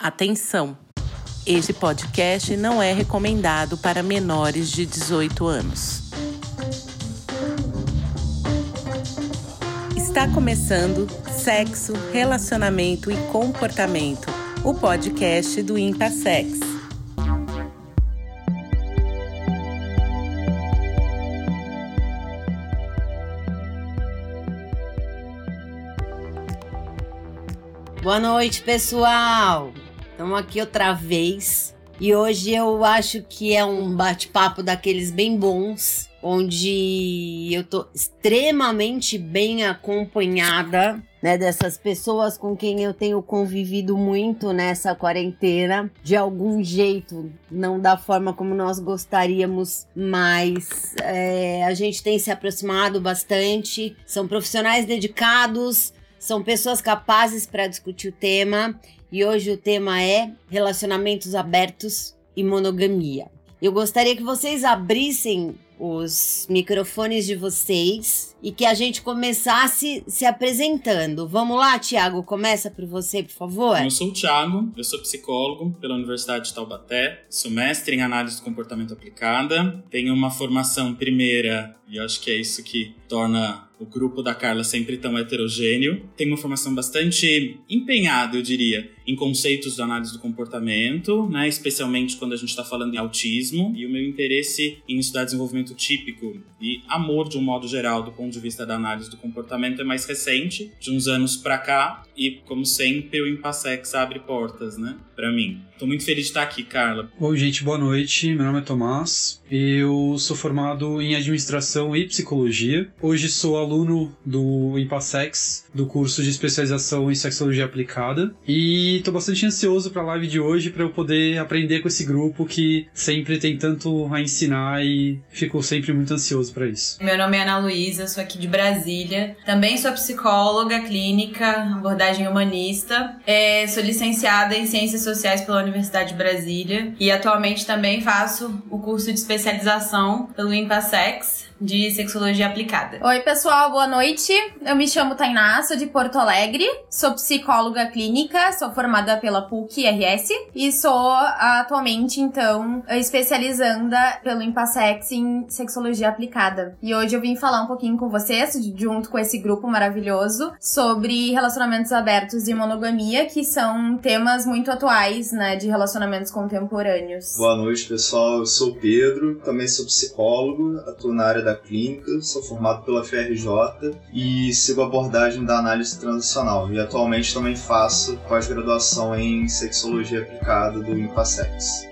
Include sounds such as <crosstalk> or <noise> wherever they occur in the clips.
Atenção! Este podcast não é recomendado para menores de 18 anos. Está começando Sexo, Relacionamento e Comportamento, o podcast do Impassex. Boa noite, pessoal! Estamos aqui outra vez e hoje eu acho que é um bate-papo daqueles bem bons, onde eu tô extremamente bem acompanhada, né, dessas pessoas com quem eu tenho convivido muito nessa quarentena, de algum jeito, não da forma como nós gostaríamos, mas é, a gente tem se aproximado bastante. São profissionais dedicados, são pessoas capazes para discutir o tema e hoje o tema é relacionamentos abertos e monogamia. Eu gostaria que vocês abrissem os microfones de vocês e que a gente começasse se apresentando. Vamos lá, Tiago, começa por você, por favor. Eu sou o Tiago, eu sou psicólogo pela Universidade de Taubaté, sou mestre em análise do comportamento aplicada, tenho uma formação primeira, e acho que é isso que torna o grupo da Carla sempre tão heterogêneo. Tem uma formação bastante empenhada, eu diria, em conceitos de análise do comportamento, né? especialmente quando a gente está falando em autismo. E o meu interesse em estudar desenvolvimento típico e amor, de um modo geral, do ponto de vista da análise do comportamento, é mais recente, de uns anos para cá. E, como sempre, o Impassex abre portas, né, para mim. Tô muito feliz de estar aqui, Carla. Oi, gente, boa noite. Meu nome é Tomás. Eu sou formado em administração e psicologia. Hoje sou aluno do Impassex, do curso de especialização em sexologia aplicada. E tô bastante ansioso para a live de hoje para eu poder aprender com esse grupo que sempre tem tanto a ensinar e fico sempre muito ansioso para isso. Meu nome é Ana Luísa, sou aqui de Brasília. Também sou psicóloga clínica, abordagem humanista. É, sou licenciada em ciências sociais pela Universidade de Brasília e atualmente também faço o curso de especialização pelo Impassex de sexologia aplicada. Oi, pessoal, boa noite. Eu me chamo Tainá, sou de Porto Alegre, sou psicóloga clínica, sou formada pela PUC RS e sou atualmente, então, especializanda pelo Impassex em sexologia aplicada. E hoje eu vim falar um pouquinho com vocês, junto com esse grupo maravilhoso, sobre relacionamentos abertos e monogamia, que são temas muito atuais, né, de relacionamentos contemporâneos. Boa noite, pessoal. Eu sou o Pedro, também sou psicólogo, atuo na área da clínica, sou formado pela FRJ e sigo a abordagem da análise transacional. E atualmente também faço pós-graduação em sexologia aplicada do Impassex.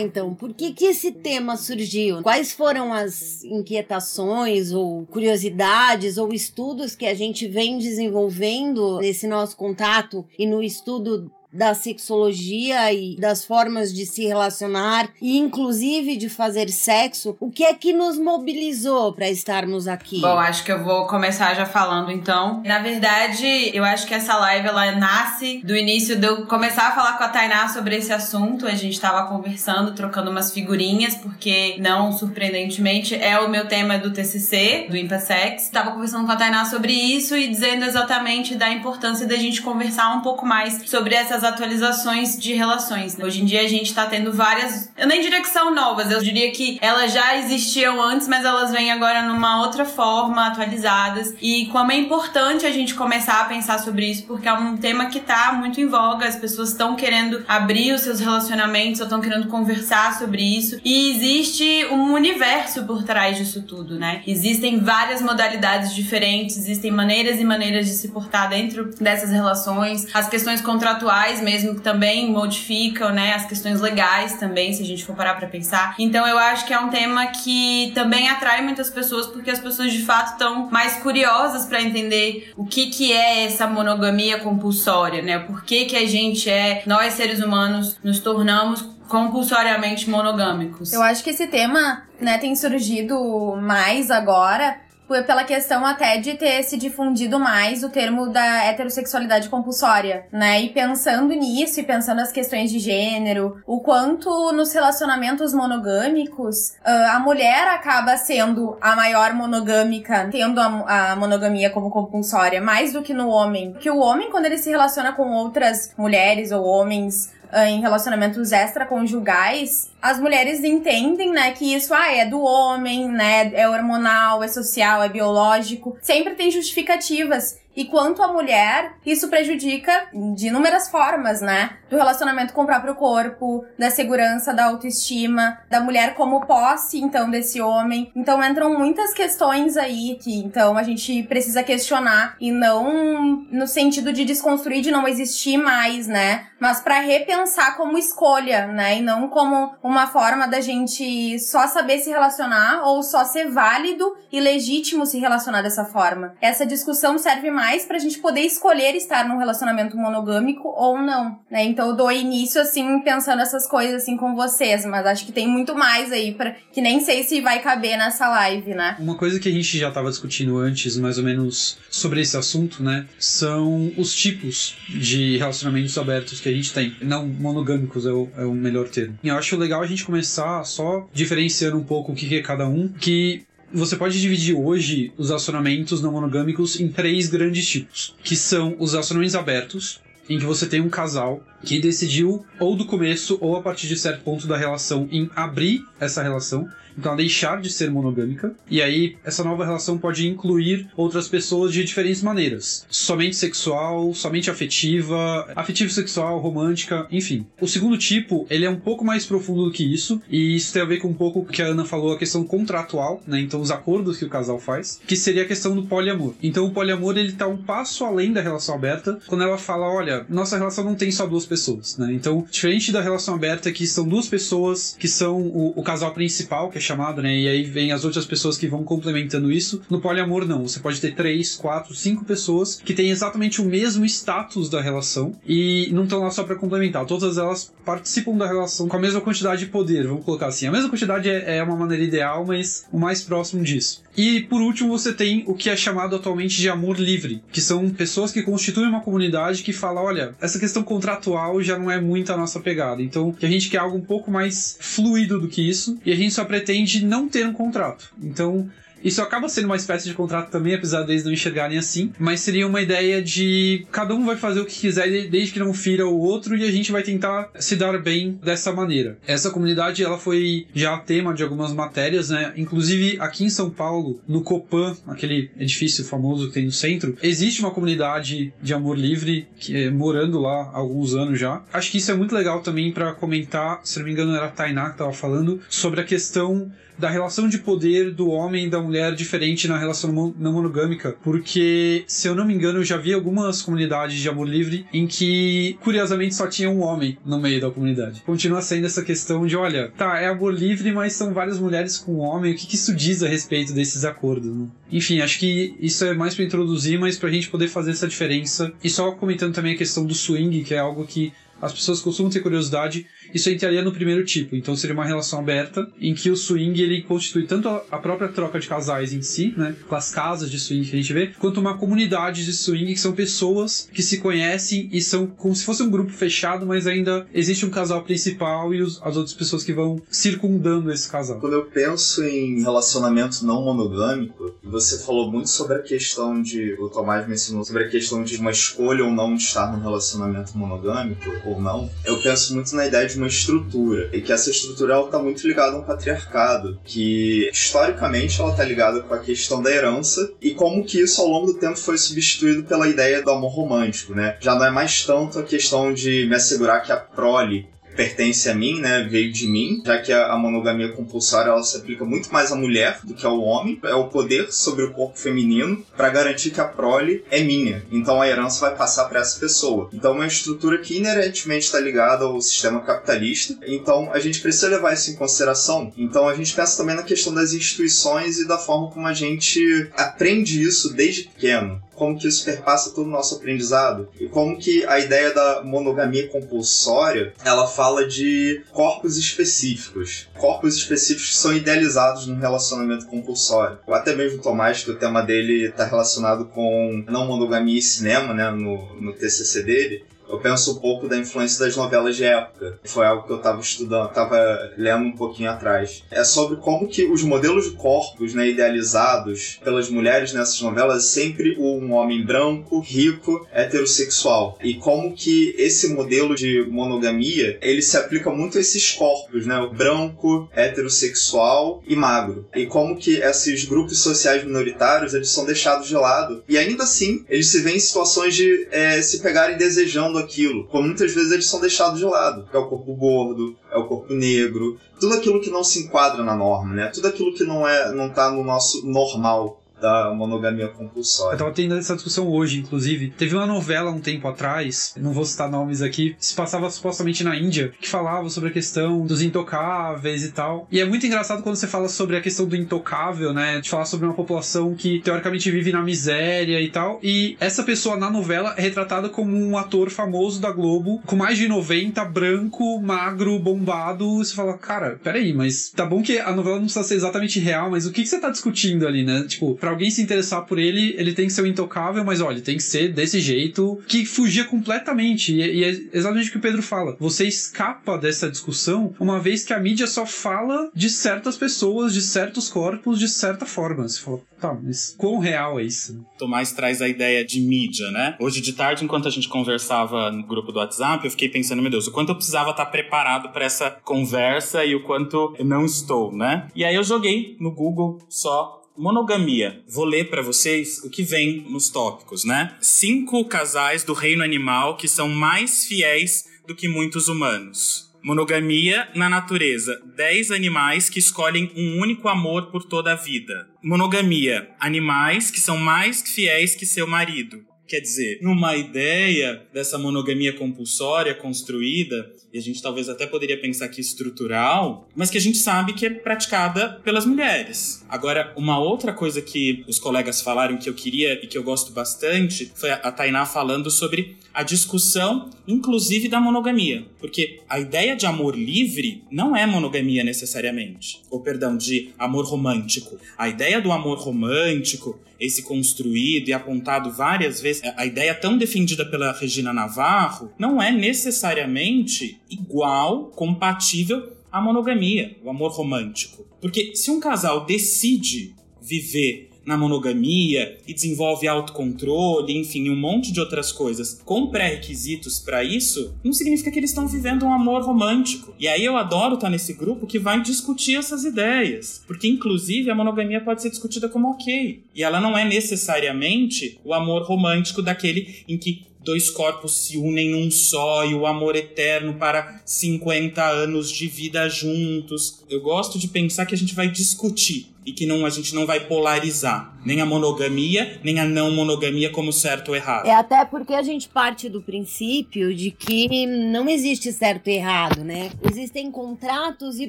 Então, por que, que esse tema surgiu? Quais foram as inquietações ou curiosidades ou estudos que a gente vem desenvolvendo nesse nosso contato e no estudo da sexologia e das formas de se relacionar e inclusive de fazer sexo, o que é que nos mobilizou para estarmos aqui? Bom, acho que eu vou começar já falando então. Na verdade, eu acho que essa live ela nasce do início de eu começar a falar com a Tainá sobre esse assunto. A gente tava conversando, trocando umas figurinhas, porque não surpreendentemente é o meu tema do TCC, do Impassex. Tava conversando com a Tainá sobre isso e dizendo exatamente da importância da gente conversar um pouco mais sobre essas atualizações de relações. Né? Hoje em dia a gente tá tendo várias. Eu nem diria que são novas, eu diria que elas já existiam antes, mas elas vêm agora numa outra forma, atualizadas. E como é importante a gente começar a pensar sobre isso, porque é um tema que tá muito em voga, as pessoas estão querendo abrir os seus relacionamentos, ou estão querendo conversar sobre isso. E existe um universo por trás disso tudo, né? Existem várias modalidades diferentes, existem maneiras e maneiras de se portar dentro dessas relações, as questões contratuais mesmo que também modificam, né, as questões legais também, se a gente for parar para pensar. Então eu acho que é um tema que também atrai muitas pessoas porque as pessoas de fato estão mais curiosas para entender o que que é essa monogamia compulsória, né? Por que que a gente é, nós seres humanos nos tornamos compulsoriamente monogâmicos. Eu acho que esse tema, né, tem surgido mais agora pela questão até de ter se difundido mais o termo da heterossexualidade compulsória, né? E pensando nisso e pensando as questões de gênero, o quanto nos relacionamentos monogâmicos a mulher acaba sendo a maior monogâmica, tendo a, monogamia como compulsória, mais do que no homem. Que o homem, quando ele se relaciona com outras mulheres ou homens em relacionamentos extraconjugais, as mulheres entendem, né, que isso ah, é do homem, né, é hormonal, é social, é biológico. Sempre tem justificativas. E quanto à mulher, isso prejudica de inúmeras formas, né? Do relacionamento com o próprio corpo, da segurança, da autoestima, da mulher como posse, então, desse homem. Então entram muitas questões aí que, então, a gente precisa questionar e não no sentido de desconstruir, de não existir mais, né? Mas para repensar como escolha, né? E não como uma forma da gente só saber se relacionar ou só ser válido e legítimo se relacionar dessa forma. Essa discussão serve mais pra gente poder escolher estar num relacionamento monogâmico ou não, né? Então eu dou início, assim, pensando essas coisas, assim, com vocês, mas acho que tem muito mais aí, para que nem sei se vai caber nessa live, né? Uma coisa que a gente já tava discutindo antes, mais ou menos, sobre esse assunto, né? São os tipos de relacionamentos abertos que a gente tem. Não monogâmicos é o, é o melhor termo. E eu acho legal a gente começar só diferenciando um pouco o que é cada um, que você pode dividir hoje os acionamentos não monogâmicos em três grandes tipos, que são os acionamentos abertos, em que você tem um casal que decidiu, ou do começo, ou a partir de certo ponto da relação, em abrir essa relação então deixar de ser monogâmica. E aí essa nova relação pode incluir outras pessoas de diferentes maneiras. Somente sexual, somente afetiva, afetivo sexual, romântica, enfim. O segundo tipo, ele é um pouco mais profundo do que isso, e isso tem a ver com um pouco o que a Ana falou, a questão contratual, né? Então os acordos que o casal faz, que seria a questão do poliamor. Então o poliamor ele tá um passo além da relação aberta, quando ela fala, olha, nossa relação não tem só duas pessoas, né? Então, diferente da relação aberta que são duas pessoas que são o, o casal principal, que é chamado, né? E aí vem as outras pessoas que vão complementando isso. No poliamor, não. Você pode ter três, quatro, cinco pessoas que têm exatamente o mesmo status da relação e não estão lá só para complementar. Todas elas participam da relação com a mesma quantidade de poder, vamos colocar assim. A mesma quantidade é, é uma maneira ideal, mas o mais próximo disso. E por último, você tem o que é chamado atualmente de amor livre, que são pessoas que constituem uma comunidade que fala: olha, essa questão contratual já não é muito a nossa pegada. Então, que a gente quer algo um pouco mais fluido do que isso e a gente só pretende de não ter um contrato. Então, isso acaba sendo uma espécie de contrato também, apesar deles não enxergarem assim, mas seria uma ideia de cada um vai fazer o que quiser desde que não fira o outro e a gente vai tentar se dar bem dessa maneira. Essa comunidade ela foi já tema de algumas matérias, né? Inclusive aqui em São Paulo, no Copan, aquele edifício famoso que tem no centro, existe uma comunidade de amor livre que é morando lá há alguns anos já. Acho que isso é muito legal também para comentar, se não me engano era a Tainá que tava falando sobre a questão da relação de poder do homem e da mulher diferente na relação não monogâmica, porque, se eu não me engano, eu já vi algumas comunidades de amor livre em que, curiosamente, só tinha um homem no meio da comunidade. Continua sendo essa questão de, olha, tá, é amor livre, mas são várias mulheres com um homem, o que, que isso diz a respeito desses acordos, né? Enfim, acho que isso é mais para introduzir, mas pra gente poder fazer essa diferença. E só comentando também a questão do swing, que é algo que as pessoas costumam ter curiosidade, isso entraria no primeiro tipo. Então seria uma relação aberta em que o swing ele constitui tanto a própria troca de casais em si, né, com as casas de swing que a gente vê, quanto uma comunidade de swing que são pessoas que se conhecem e são como se fosse um grupo fechado, mas ainda existe um casal principal e os, as outras pessoas que vão circundando esse casal. Quando eu penso em relacionamento não monogâmico, você falou muito sobre a questão de, o Tomás mencionou sobre a questão de uma escolha ou não de estar num relacionamento monogâmico ou não, eu penso muito na ideia de uma estrutura, e que essa estrutura está muito ligada a um patriarcado, que historicamente ela está ligada com a questão da herança e como que isso ao longo do tempo foi substituído pela ideia do amor romântico, né? Já não é mais tanto a questão de me assegurar que a prole pertence a mim, né, veio de mim, já que a, monogamia compulsória ela se aplica muito mais à mulher do que ao homem, é o poder sobre o corpo feminino para garantir que a prole é minha. Então a herança vai passar para essa pessoa. Então é uma estrutura que inerentemente está ligada ao sistema capitalista. Então a gente precisa levar isso em consideração. Então a gente pensa também na questão das instituições e da forma como a gente aprende isso desde pequeno como que isso perpassa todo o nosso aprendizado e como que a ideia da monogamia compulsória ela fala de corpos específicos. Corpos específicos são idealizados num relacionamento compulsório. Ou até mesmo Tomás, que o tema dele está relacionado com não monogamia e cinema, né, no, no TCC dele, eu penso um pouco da influência das novelas de época. Foi algo que eu estava estudando, estava lendo um pouquinho atrás. É sobre como que os modelos de corpos né, idealizados pelas mulheres nessas novelas é sempre um homem branco, rico, heterossexual. E como que esse modelo de monogamia, ele se aplica muito a esses corpos, né? Branco, heterossexual e magro. E como que esses grupos sociais minoritários, eles são deixados de lado. E ainda assim, eles se veem em situações de é, se pegarem desejando aquilo. Como muitas vezes eles são deixados de lado. É o corpo gordo, é o corpo negro, tudo aquilo que não se enquadra na norma, né? Tudo aquilo que não é, não tá no nosso normal da monogamia compulsória. Eu tava tendo essa discussão hoje, inclusive. Teve uma novela um tempo atrás, não vou citar nomes aqui, se passava supostamente na Índia, que falava sobre a questão dos intocáveis e tal. E é muito engraçado quando você fala sobre a questão do intocável, né? De falar sobre uma população que teoricamente vive na miséria e tal. E essa pessoa na novela é retratada como um ator famoso da Globo, com mais de 90, branco, magro, bombado. Você fala, cara, peraí, mas tá bom que a novela não precisa ser exatamente real, mas o que, que você tá discutindo ali, né? Tipo, pra alguém se interessar por ele, ele tem que ser o intocável, mas olha, tem que ser desse jeito que fugia completamente. E, e, é exatamente o que o Pedro fala. Você escapa dessa discussão uma vez que a mídia só fala de certas pessoas, de certos corpos, de certa forma. Você fala, tá, mas quão real é isso? Tomás traz a ideia de mídia, né? Hoje de tarde, enquanto a gente conversava no grupo do WhatsApp, eu fiquei pensando, meu Deus, o quanto eu precisava estar preparado para essa conversa e o quanto eu não estou, né? E aí eu joguei no Google só monogamia. Vou ler para vocês o que vem nos tópicos, né? Cinco casais do reino animal que são mais fiéis do que muitos humanos. Monogamia na natureza. 10 animais que escolhem um único amor por toda a vida. Monogamia. Animais que são mais fiéis que seu marido. Quer dizer, numa ideia dessa monogamia compulsória construída, e a gente talvez até poderia pensar que estrutural, mas que a gente sabe que é praticada pelas mulheres. Agora, uma outra coisa que os colegas falaram que eu queria e que eu gosto bastante foi a Tainá falando sobre a discussão, inclusive, da monogamia. Porque a ideia de amor livre não é monogamia necessariamente. Ou, perdão, de amor romântico. A ideia do amor romântico, esse construído e apontado várias vezes, a ideia tão defendida pela Regina Navarro, não é necessariamente igual, compatível à monogamia, o amor romântico. Porque se um casal decide viver na monogamia e desenvolve autocontrole, enfim, um monte de outras coisas com pré-requisitos para isso, não significa que eles estão vivendo um amor romântico. E aí eu adoro estar nesse grupo que vai discutir essas ideias, porque inclusive a monogamia pode ser discutida como ok. E ela não é necessariamente o amor romântico daquele em que dois corpos se unem num só e o amor eterno para 50 anos de vida juntos. Eu gosto de pensar que a gente vai discutir e que não, a gente não vai polarizar nem a monogamia, nem a não monogamia como certo ou errado. É até porque a gente parte do princípio de que não existe certo e errado, né? Existem contratos e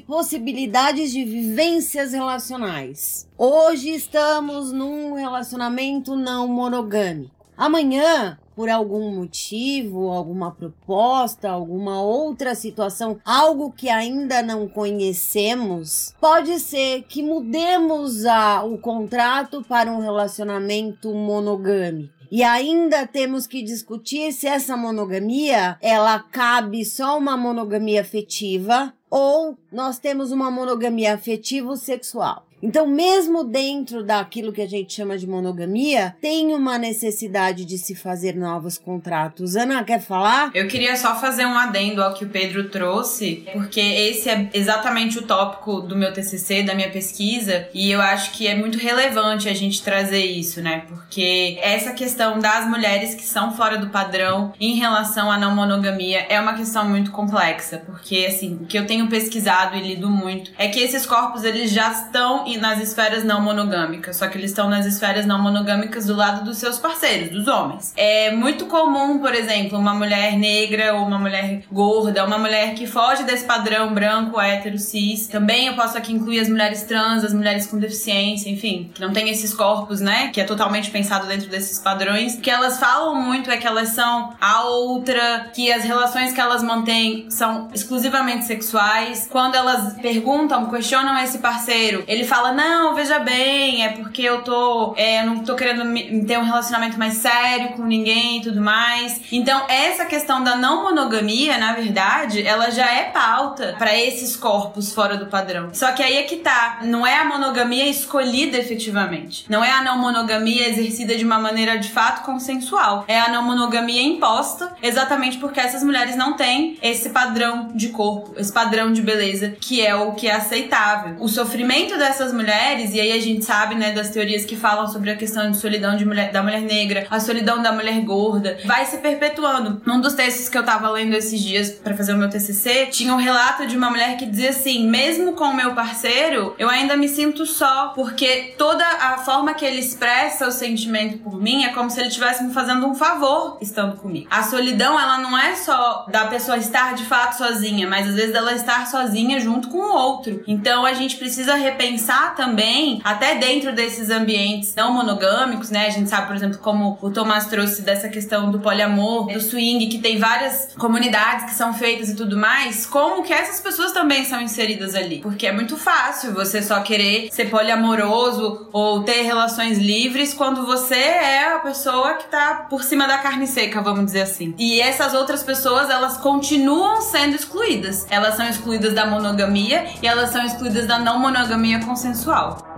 possibilidades de vivências relacionais. Hoje estamos num relacionamento não monogâmico. Amanhã por algum motivo, alguma proposta, alguma outra situação, algo que ainda não conhecemos, pode ser que mudemos a, o contrato para um relacionamento monogâmico. E ainda temos que discutir se essa monogamia ela cabe só uma monogamia afetiva ou nós temos uma monogamia afetivo sexual. Então, mesmo dentro daquilo que a gente chama de monogamia, tem uma necessidade de se fazer novos contratos. Ana, quer falar? Eu queria só fazer um adendo ao que o Pedro trouxe, porque esse é exatamente o tópico do meu TCC, da minha pesquisa, e eu acho que é muito relevante a gente trazer isso, né? Porque essa questão das mulheres que são fora do padrão em relação à não monogamia é uma questão muito complexa, porque assim, o que eu tenho pesquisado e lido muito é que esses corpos eles já estão nas esferas não monogâmicas, só que eles estão nas esferas não monogâmicas do lado dos seus parceiros, dos homens. É muito comum, por exemplo, uma mulher negra ou uma mulher gorda, uma mulher que foge desse padrão branco, hétero, cis. Também eu posso aqui incluir as mulheres trans, as mulheres com deficiência, enfim, que não tem esses corpos, né? Que é totalmente pensado dentro desses padrões. O que elas falam muito é que elas são a outra, que as relações que elas mantêm são exclusivamente sexuais. Quando elas perguntam, questionam esse parceiro, ele fala: Não, veja bem, é porque eu tô. É, eu não tô querendo ter um relacionamento mais sério com ninguém e tudo mais. Então, essa questão da não monogamia, na verdade, ela já é pauta para esses corpos fora do padrão. Só que aí é que tá. Não é a monogamia escolhida efetivamente. Não é a não monogamia exercida de uma maneira de fato consensual. É a não monogamia imposta, exatamente porque essas mulheres não têm esse padrão de corpo, esse padrão de beleza, que é o que é aceitável. O sofrimento dessas mulheres, e aí a gente sabe, né, das teorias que falam sobre a questão de solidão de mulher, da mulher negra, a solidão da mulher gorda, vai se perpetuando. Num dos textos que eu tava lendo esses dias para fazer o meu TCC, tinha um relato de uma mulher que dizia assim: mesmo com o meu parceiro, eu ainda me sinto só, porque toda a forma que ele expressa o sentimento por mim é como se ele estivesse me fazendo um favor estando comigo. A solidão, ela não é só da pessoa estar de fato sozinha, mas às vezes dela estar sozinha junto com o outro. Então a gente precisa repensar também, até dentro desses ambientes não monogâmicos, né? A gente sabe, por exemplo, como o Tomás trouxe dessa questão do poliamor, do swing, que tem várias comunidades que são feitas e tudo mais, como que essas pessoas também são inseridas ali. Porque é muito fácil você só querer ser poliamoroso ou ter relações livres quando você é a pessoa que tá por cima da carne seca, vamos dizer assim. E essas outras pessoas, elas continuam sendo excluídas. Elas são excluídas da monogamia e elas são excluídas da não monogamia consensual.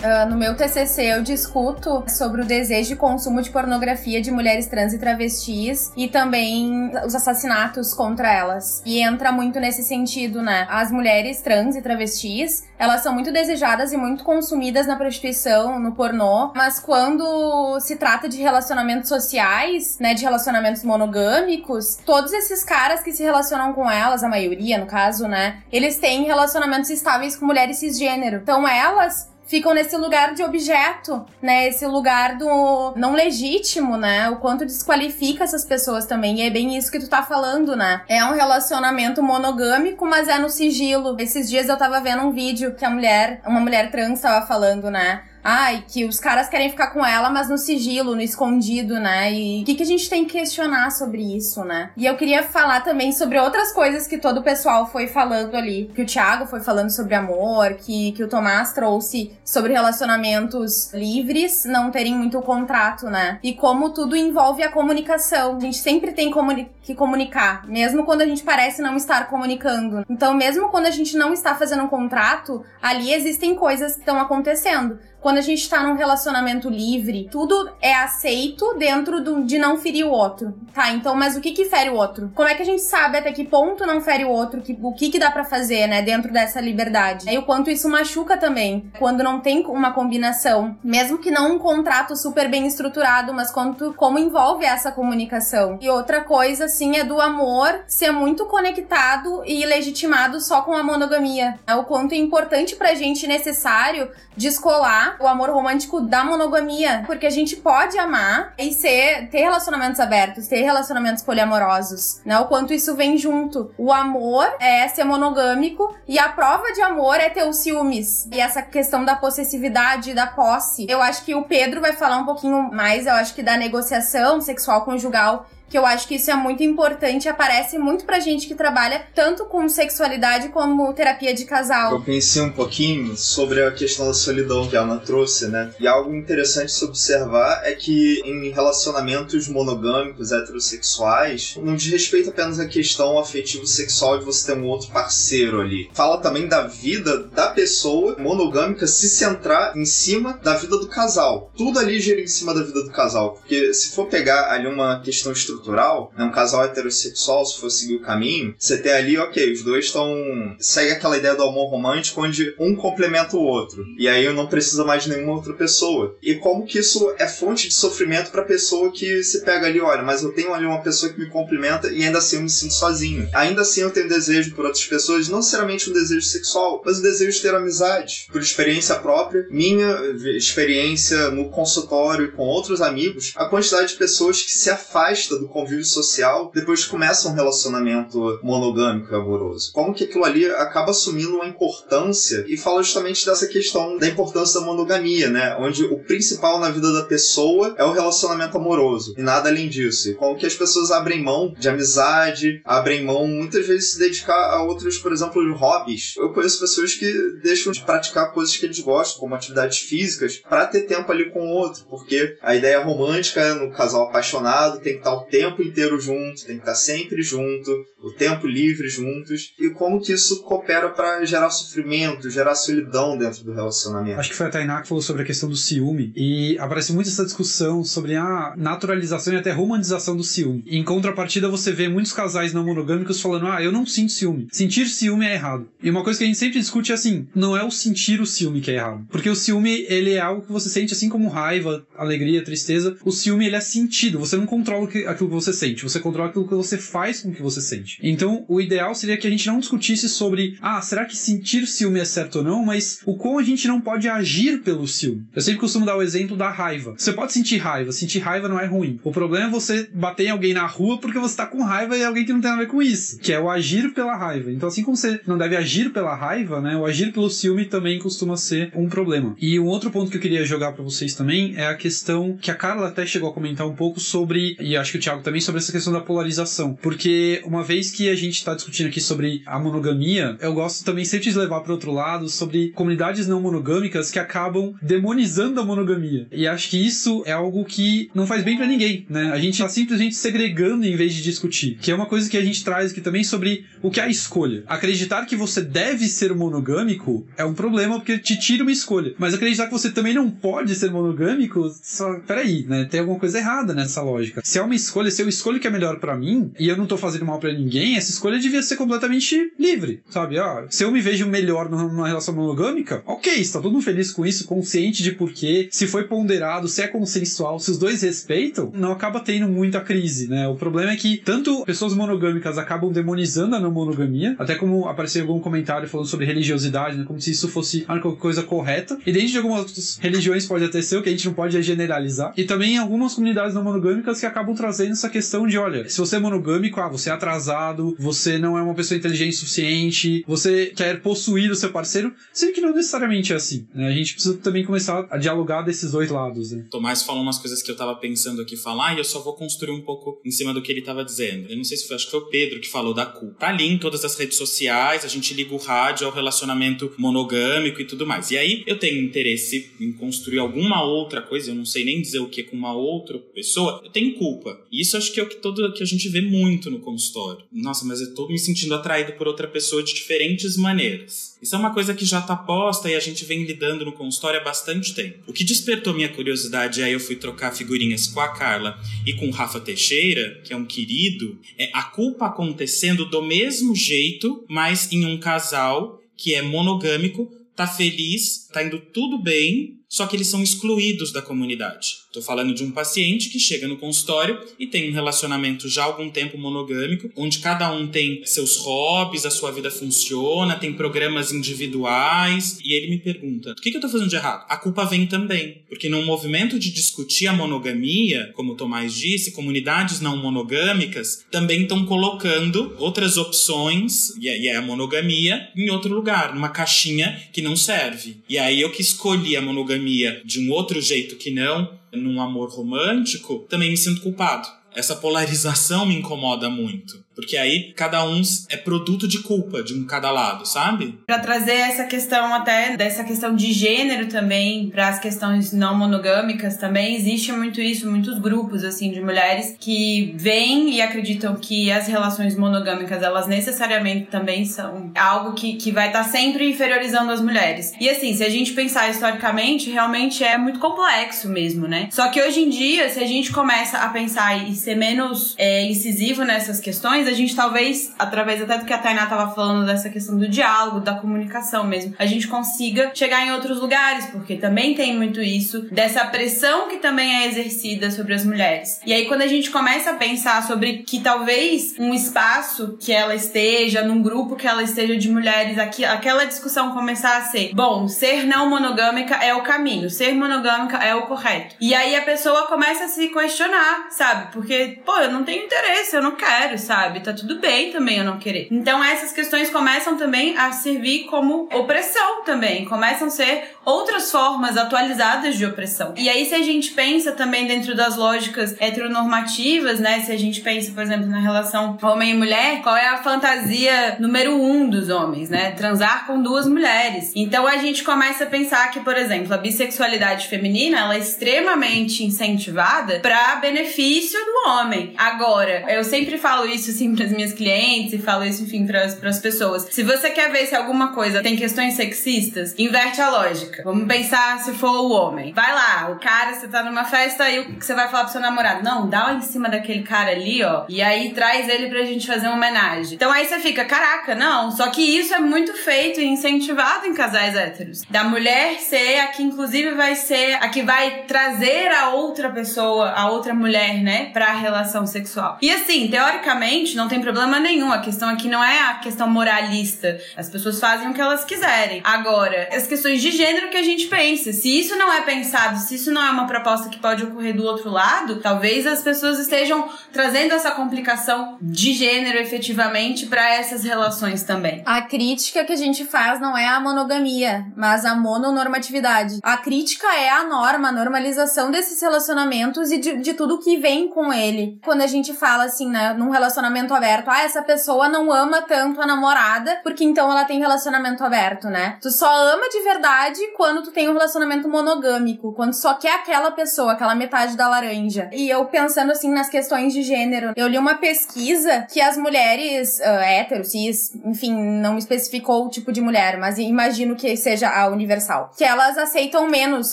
Uh, no meu TCC eu discuto sobre o desejo de consumo de pornografia de mulheres trans e travestis e também os assassinatos contra elas. E entra muito nesse sentido, né? As mulheres trans e travestis, elas são muito desejadas e muito consumidas na prostituição, no pornô, mas quando se trata de relacionamentos sociais, né, de relacionamentos monogâmicos, todos esses caras que se relacionam com elas, a maioria no caso, né, eles têm relacionamentos estáveis com mulheres cisgênero. Então elas ficam nesse lugar de objeto, né? Esse lugar do não legítimo, né? O quanto desqualifica essas pessoas também. E é bem isso que tu tá falando, né? É um relacionamento monogâmico, mas é no sigilo. Esses dias eu tava vendo um vídeo que a mulher, uma mulher trans tava falando, né? Ai, que os caras querem ficar com ela, mas no sigilo, no escondido, né? E o que, que a gente tem que questionar sobre isso, né? E eu queria falar também sobre outras coisas que todo o pessoal foi falando ali. Que o Thiago foi falando sobre amor, que, que o Tomás trouxe sobre relacionamentos livres, não terem muito contrato, né? E como tudo envolve a comunicação. A gente sempre tem comuni que comunicar, mesmo quando a gente parece não estar comunicando. Então, mesmo quando a gente não está fazendo um contrato, ali existem coisas que estão acontecendo quando a gente tá num relacionamento livre, tudo é aceito dentro do, de não ferir o outro. Tá, então, mas o que que fere o outro? Como é que a gente sabe até que ponto não fere o outro? Que, o que que dá para fazer, né, dentro dessa liberdade? E o quanto isso machuca também, quando não tem uma combinação. Mesmo que não um contrato super bem estruturado, mas quanto, como envolve essa comunicação. E outra coisa, assim, é do amor ser muito conectado e legitimado só com a monogamia. É o quanto é importante pra gente necessário descolar o amor romântico da monogamia, porque a gente pode amar e ser ter relacionamentos abertos, ter relacionamentos poliamorosos, né? O quanto isso vem junto. O amor é ser monogâmico e a prova de amor é ter os ciúmes. E essa questão da possessividade, da posse. Eu acho que o Pedro vai falar um pouquinho mais, eu acho que da negociação sexual conjugal que eu acho que isso é muito importante, aparece muito pra gente que trabalha tanto com sexualidade como terapia de casal. Eu pensei um pouquinho sobre a questão da solidão que a Ana trouxe, né? E algo interessante se observar é que em relacionamentos monogâmicos, heterossexuais, não diz respeito apenas à questão afetivo-sexual de você ter um outro parceiro ali. Fala também da vida da pessoa monogâmica se centrar em cima da vida do casal. Tudo ali gira em cima da vida do casal. Porque se for pegar ali uma questão estrutural estrutural, né, um casal heterossexual, se for seguir o caminho, você tem ali, ok, os dois estão. segue aquela ideia do amor romântico onde um complementa o outro. E aí eu não preciso mais de nenhuma outra pessoa. E como que isso é fonte de sofrimento pra pessoa que se pega ali, olha, mas eu tenho ali uma pessoa que me complementa e ainda assim eu me sinto sozinho. Ainda assim eu tenho desejo por outras pessoas, não necessariamente um desejo sexual, mas o desejo de ter amizade. Por experiência própria, minha experiência no consultório com outros amigos, a quantidade de pessoas que se afasta do convívio social depois que começa um relacionamento monogâmico e amoroso. Como que aquilo ali acaba assumindo uma importância e fala justamente dessa questão da importância da monogamia, né? Onde o principal na vida da pessoa é o relacionamento amoroso e nada além disso. E como que as pessoas abrem mão de amizade, abrem mão muitas vezes se dedicar a outros, por exemplo, hobbies. Eu conheço pessoas que deixam de praticar coisas que eles gostam, como atividades físicas, para ter tempo ali com o outro, porque a ideia romântica no casal apaixonado tem que estar o tempo inteiro junto, tem que estar sempre junto, o tempo livre juntos, e como que isso coopera para gerar sofrimento, gerar solidão dentro do relacionamento. Acho que foi a Tainá que falou sobre a questão do ciúme, e aparece muito essa discussão sobre a naturalização e até romantização do ciúme. Em contrapartida, você vê muitos casais não monogâmicos falando: ah, eu não sinto ciúme. Sentir ciúme é errado. E uma coisa que a gente sempre discute é assim: não é o sentir o ciúme que é errado. Porque o ciúme, ele é algo que você sente assim como raiva, alegria, tristeza. O ciúme, ele é sentido. Você não controla aquilo que você sente, você controla aquilo que você faz com o que você sente. Então, o ideal seria que a gente não discutisse sobre, ah, será que sentir ciúme é certo ou não, mas o como a gente não pode agir pelo ciúme. Eu sempre costumo dar o exemplo da raiva. Você pode sentir raiva, sentir raiva não é ruim. O problema é você bater em alguém na rua porque você tá com raiva e alguém que não tem nada a ver com isso, que é o agir pela raiva. Então, assim como você não deve agir pela raiva, né, o agir pelo ciúme também costuma ser um problema. E um outro ponto que eu queria jogar para vocês também é a questão que a Carla até chegou a comentar um pouco sobre, e acho que o Thiago também, sobre essa questão da polarização. Porque uma vez que a gente está discutindo aqui sobre a monogamia, eu gosto também sempre de levar para outro lado sobre comunidades não monogâmicas que acabam demonizando a monogamia. E acho que isso é algo que não faz bem para ninguém, né? A gente está simplesmente segregando em vez de discutir. Que é uma coisa que a gente traz aqui também sobre o que é a escolha. Acreditar que você deve ser monogâmico é um problema porque te tira uma escolha. Mas acreditar que você também não pode ser monogâmico, só, peraí, né? Tem alguma coisa errada nessa lógica. Se é uma escolha, se eu escolho o que é melhor para mim e eu não tô fazendo mal para ninguém, essa escolha devia ser completamente livre, sabe? Ah, se eu me vejo melhor numa relação monogâmica, ok, está todo mundo feliz com isso, consciente de porquê, se foi ponderado, se é consensual, se os dois respeitam, não acaba tendo muita crise, né? O problema é que tanto pessoas monogâmicas acabam demonizando a não monogamia, até como apareceu algum comentário falando sobre religiosidade, né? Como se isso fosse a coisa correta. E dentro de algumas outras religiões pode até ser o que a gente não pode generalizar. E também algumas comunidades não monogâmicas que acabam trazendo essa questão de, olha, se você é monogâmico, ah, você é atrasado, você não é uma pessoa inteligente o suficiente, você quer possuir o seu parceiro, sendo que não necessariamente é assim. Né? A gente precisa também começar a dialogar desses dois lados. Né? Tomás falou umas coisas que eu tava pensando aqui falar e eu só vou construir um pouco em cima do que ele tava dizendo. Eu não sei se foi, acho que foi o Pedro que falou da culpa. Tá ali em todas as redes sociais, a gente liga o rádio ao relacionamento monogâmico e tudo mais. E aí eu tenho interesse em construir alguma outra coisa, eu não sei nem dizer o que com uma outra pessoa, eu tenho culpa. E isso acho que é o que todo que a gente vê muito no consultório. Nossa, mas eu tô me sentindo atraído por outra pessoa de diferentes maneiras. Isso é uma coisa que já tá posta e a gente vem lidando no consultório há bastante tempo. O que despertou minha curiosidade, aí eu fui trocar figurinhas com a Carla e com o Rafa Teixeira, que é um querido, é a culpa acontecendo do mesmo jeito, mas em um casal que é monogâmico, tá feliz, tá indo tudo bem, só que eles são excluídos da comunidade. Estou falando de um paciente que chega no consultório e tem um relacionamento já há algum tempo monogâmico, onde cada um tem seus hobbies, a sua vida funciona, tem programas individuais, e ele me pergunta: o que, que eu estou fazendo de errado? A culpa vem também, porque num movimento de discutir a monogamia, como o Tomás disse, comunidades não monogâmicas também estão colocando outras opções, e é a monogamia, em outro lugar, numa caixinha que não serve. E aí eu que escolhi a monogamia de um outro jeito que não, num amor romântico, também me sinto culpado. Essa polarização me incomoda muito. Porque aí cada um é produto de culpa de um cada lado, sabe? Para trazer essa questão até dessa questão de gênero também para as questões não monogâmicas também existe muito isso, muitos grupos assim de mulheres que veem e acreditam que as relações monogâmicas elas necessariamente também são algo que, que vai estar tá sempre inferiorizando as mulheres. E assim, se a gente pensar historicamente, realmente é muito complexo mesmo, né? Só que hoje em dia, se a gente começa a pensar e ser menos é, incisivo nessas questões, a gente talvez, através até do que a Tainá tava falando dessa questão do diálogo, da comunicação mesmo, a gente consiga chegar em outros lugares, porque também tem muito isso, dessa pressão que também é exercida sobre as mulheres. E aí, quando a gente começa a pensar sobre que talvez um espaço que ela esteja, num grupo que ela esteja de mulheres, aqui, aquela discussão começar a ser: bom, ser não monogâmica é o caminho, ser monogâmica é o correto. E aí a pessoa começa a se questionar, sabe? Porque, pô, eu não tenho interesse, eu não quero, sabe? Tá tudo bem também eu não querer. Então essas questões começam também a servir como opressão também, começam a ser outras formas atualizadas de opressão. E aí, se a gente pensa também dentro das lógicas heteronormativas, né? Se a gente pensa, por exemplo, na relação homem e mulher, qual é a fantasia número um dos homens, né? Transar com duas mulheres. Então a gente começa a pensar que, por exemplo, a bissexualidade feminina ela é extremamente incentivada para benefício do homem. Agora, eu sempre falo isso assim para as minhas clientes e falo isso, enfim, para as pessoas. Se você quer ver se alguma coisa tem questões sexistas, inverte a lógica. Vamos pensar se for o homem. Vai lá, o cara, você tá numa festa e o que você vai falar pro seu namorado? Não, dá lá em cima daquele cara ali, ó. E aí traz ele pra gente fazer uma homenagem. Então aí você fica, caraca, não. Só que isso é muito feito e incentivado em casais héteros. Da mulher ser a que, inclusive, vai ser a que vai trazer a outra pessoa, a outra mulher, né, pra relação sexual. E assim, teoricamente, não tem problema nenhum. A questão aqui não é a questão moralista. As pessoas fazem o que elas quiserem. Agora, as questões de gênero que a gente pensa. Se isso não é pensado, se isso não é uma proposta que pode ocorrer do outro lado, talvez as pessoas estejam trazendo essa complicação de gênero efetivamente para essas relações também. A crítica que a gente faz não é a monogamia, mas a mononormatividade. A crítica é a norma, a normalização desses relacionamentos e de, de tudo que vem com ele. Quando a gente fala assim, né, num relacionamento aberto, ah, essa pessoa não ama tanto a namorada, porque então ela tem relacionamento aberto, né? Tu só ama de verdade quando tu tem um relacionamento monogâmico, quando só quer aquela pessoa, aquela metade da laranja. E eu pensando assim nas questões de gênero, eu li uma pesquisa que as mulheres uh, hétero, cis, enfim, não especificou o tipo de mulher, mas imagino que seja a universal, que elas aceitam menos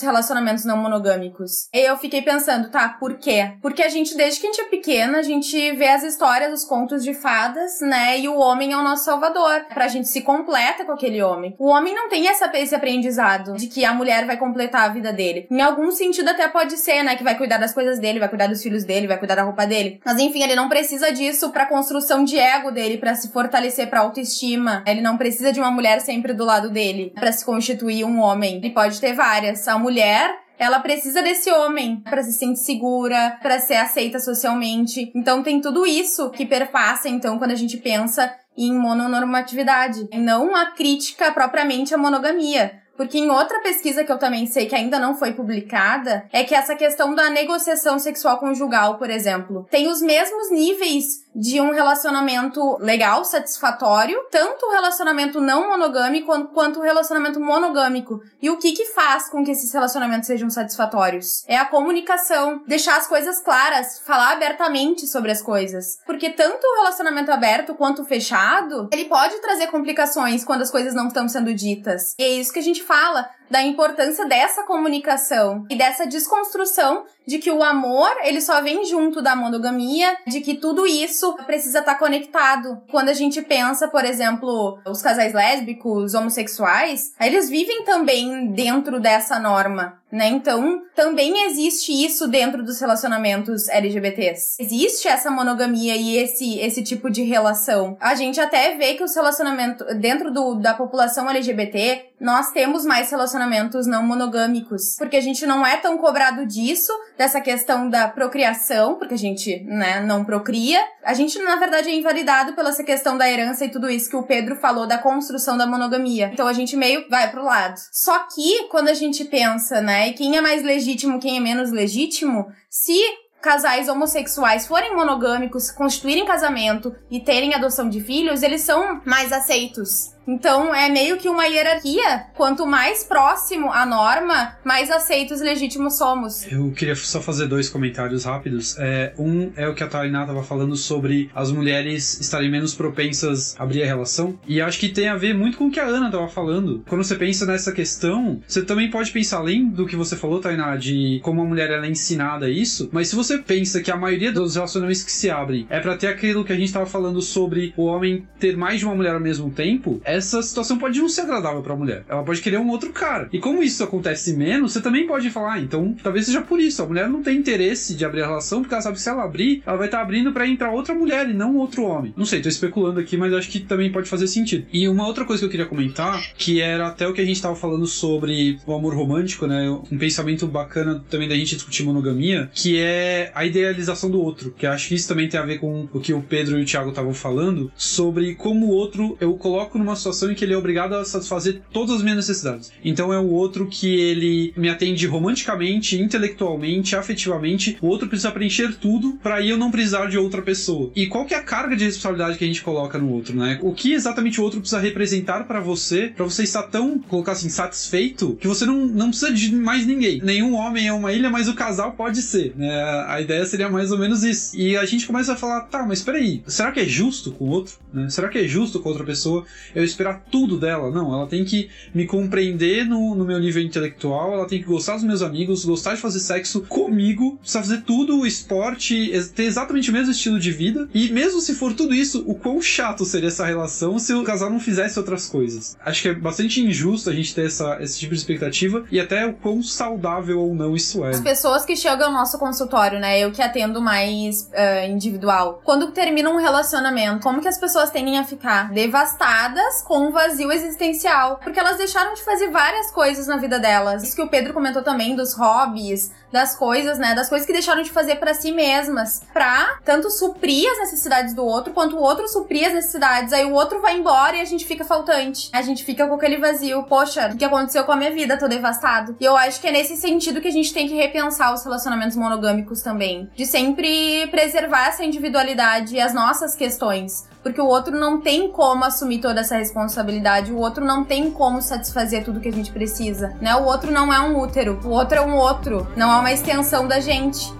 relacionamentos não monogâmicos. E eu fiquei pensando, tá, por quê? Porque a gente, desde que a gente é pequena, a gente vê as histórias, os contos de fadas, né? E o homem é o nosso salvador. Pra gente se completa com aquele homem. O homem não tem essa, esse aprendizado de que a mulher vai completar a vida dele. Em algum sentido até pode ser, né, que vai cuidar das coisas dele, vai cuidar dos filhos dele, vai cuidar da roupa dele. Mas enfim, ele não precisa disso para construção de ego dele, para se fortalecer para autoestima. Ele não precisa de uma mulher sempre do lado dele para se constituir um homem. Ele pode ter várias. A mulher ela precisa desse homem para se sentir segura, para ser aceita socialmente. Então tem tudo isso que perpassa então quando a gente pensa em mononormatividade, e não a crítica propriamente à monogamia. Porque em outra pesquisa que eu também sei que ainda não foi publicada, é que essa questão da negociação sexual conjugal, por exemplo, tem os mesmos níveis de um relacionamento legal, satisfatório, tanto o relacionamento não monogâmico quanto o relacionamento monogâmico. E o que que faz com que esses relacionamentos sejam satisfatórios? É a comunicação, deixar as coisas claras, falar abertamente sobre as coisas. Porque tanto o relacionamento aberto quanto o fechado, ele pode trazer complicações quando as coisas não estão sendo ditas. E é isso que a gente fala da importância dessa comunicação e dessa desconstrução de que o amor, ele só vem junto da monogamia, de que tudo isso precisa estar tá conectado. Quando a gente pensa, por exemplo, os casais lésbicos, homossexuais, eles vivem também dentro dessa norma né? Então, também existe isso dentro dos relacionamentos LGBTs. Existe essa monogamia e esse, esse tipo de relação. A gente até vê que os relacionamentos dentro do, da população LGBT, nós temos mais relacionamentos não monogâmicos, porque a gente não é tão cobrado disso, dessa questão da procriação, porque a gente, né, não procria. A gente, na verdade, é invalidado pela essa questão da herança e tudo isso que o Pedro falou da construção da monogamia. Então a gente meio vai pro lado. Só que quando a gente pensa, né, quem é mais legítimo, quem é menos legítimo, se casais homossexuais forem monogâmicos, constituírem casamento e terem adoção de filhos, eles são mais aceitos. Então é meio que uma hierarquia. Quanto mais próximo à norma, mais aceitos e legítimos somos. Eu queria só fazer dois comentários rápidos. É, um é o que a Tainá estava falando sobre as mulheres estarem menos propensas a abrir a relação. E acho que tem a ver muito com o que a Ana estava falando. Quando você pensa nessa questão, você também pode pensar além do que você falou, Tainá, de como a mulher ela é ensinada isso. Mas se você pensa que a maioria dos relacionamentos que se abrem é para ter aquilo que a gente estava falando sobre o homem ter mais de uma mulher ao mesmo tempo, é essa situação pode não ser agradável para a mulher. Ela pode querer um outro cara. E como isso acontece menos, você também pode falar, ah, então talvez seja por isso. A mulher não tem interesse de abrir a relação, porque ela sabe que se ela abrir, ela vai estar tá abrindo para entrar outra mulher e não outro homem. Não sei, tô especulando aqui, mas acho que também pode fazer sentido. E uma outra coisa que eu queria comentar, que era até o que a gente tava falando sobre o amor romântico, né? Um pensamento bacana também da gente discutir monogamia, que é a idealização do outro. Que acho que isso também tem a ver com o que o Pedro e o Thiago estavam falando sobre como o outro eu coloco numa situação situação em que ele é obrigado a satisfazer todas as minhas necessidades. Então é o outro que ele me atende romanticamente, intelectualmente, afetivamente. O outro precisa preencher tudo para eu não precisar de outra pessoa. E qual que é a carga de responsabilidade que a gente coloca no outro, né? O que exatamente o outro precisa representar para você, para você estar tão, colocar assim, satisfeito, que você não, não precisa de mais ninguém. Nenhum homem é uma ilha, mas o casal pode ser, né? A ideia seria mais ou menos isso. E a gente começa a falar, tá, mas peraí, será que é justo com o outro? Né? Será que é justo com outra pessoa eu esperar tudo dela. Não, ela tem que me compreender no, no meu nível intelectual, ela tem que gostar dos meus amigos, gostar de fazer sexo comigo, precisa fazer tudo, esporte, ter exatamente o mesmo estilo de vida. E mesmo se for tudo isso, o quão chato seria essa relação se o casal não fizesse outras coisas. Acho que é bastante injusto a gente ter essa, esse tipo de expectativa e até o quão saudável ou não isso é. As pessoas que chegam ao nosso consultório, né? Eu que atendo mais uh, individual. Quando termina um relacionamento, como que as pessoas tendem a ficar devastadas com um vazio existencial, porque elas deixaram de fazer várias coisas na vida delas. Isso que o Pedro comentou também dos hobbies, das coisas, né, das coisas que deixaram de fazer para si mesmas, pra tanto suprir as necessidades do outro, quanto o outro suprir as necessidades. Aí o outro vai embora e a gente fica faltante. A gente fica com aquele vazio. Poxa, o que aconteceu com a minha vida? Tô devastado. E eu acho que é nesse sentido que a gente tem que repensar os relacionamentos monogâmicos também, de sempre preservar essa individualidade e as nossas questões porque o outro não tem como assumir toda essa responsabilidade, o outro não tem como satisfazer tudo que a gente precisa, né? O outro não é um útero, o outro é um outro, não é uma extensão da gente.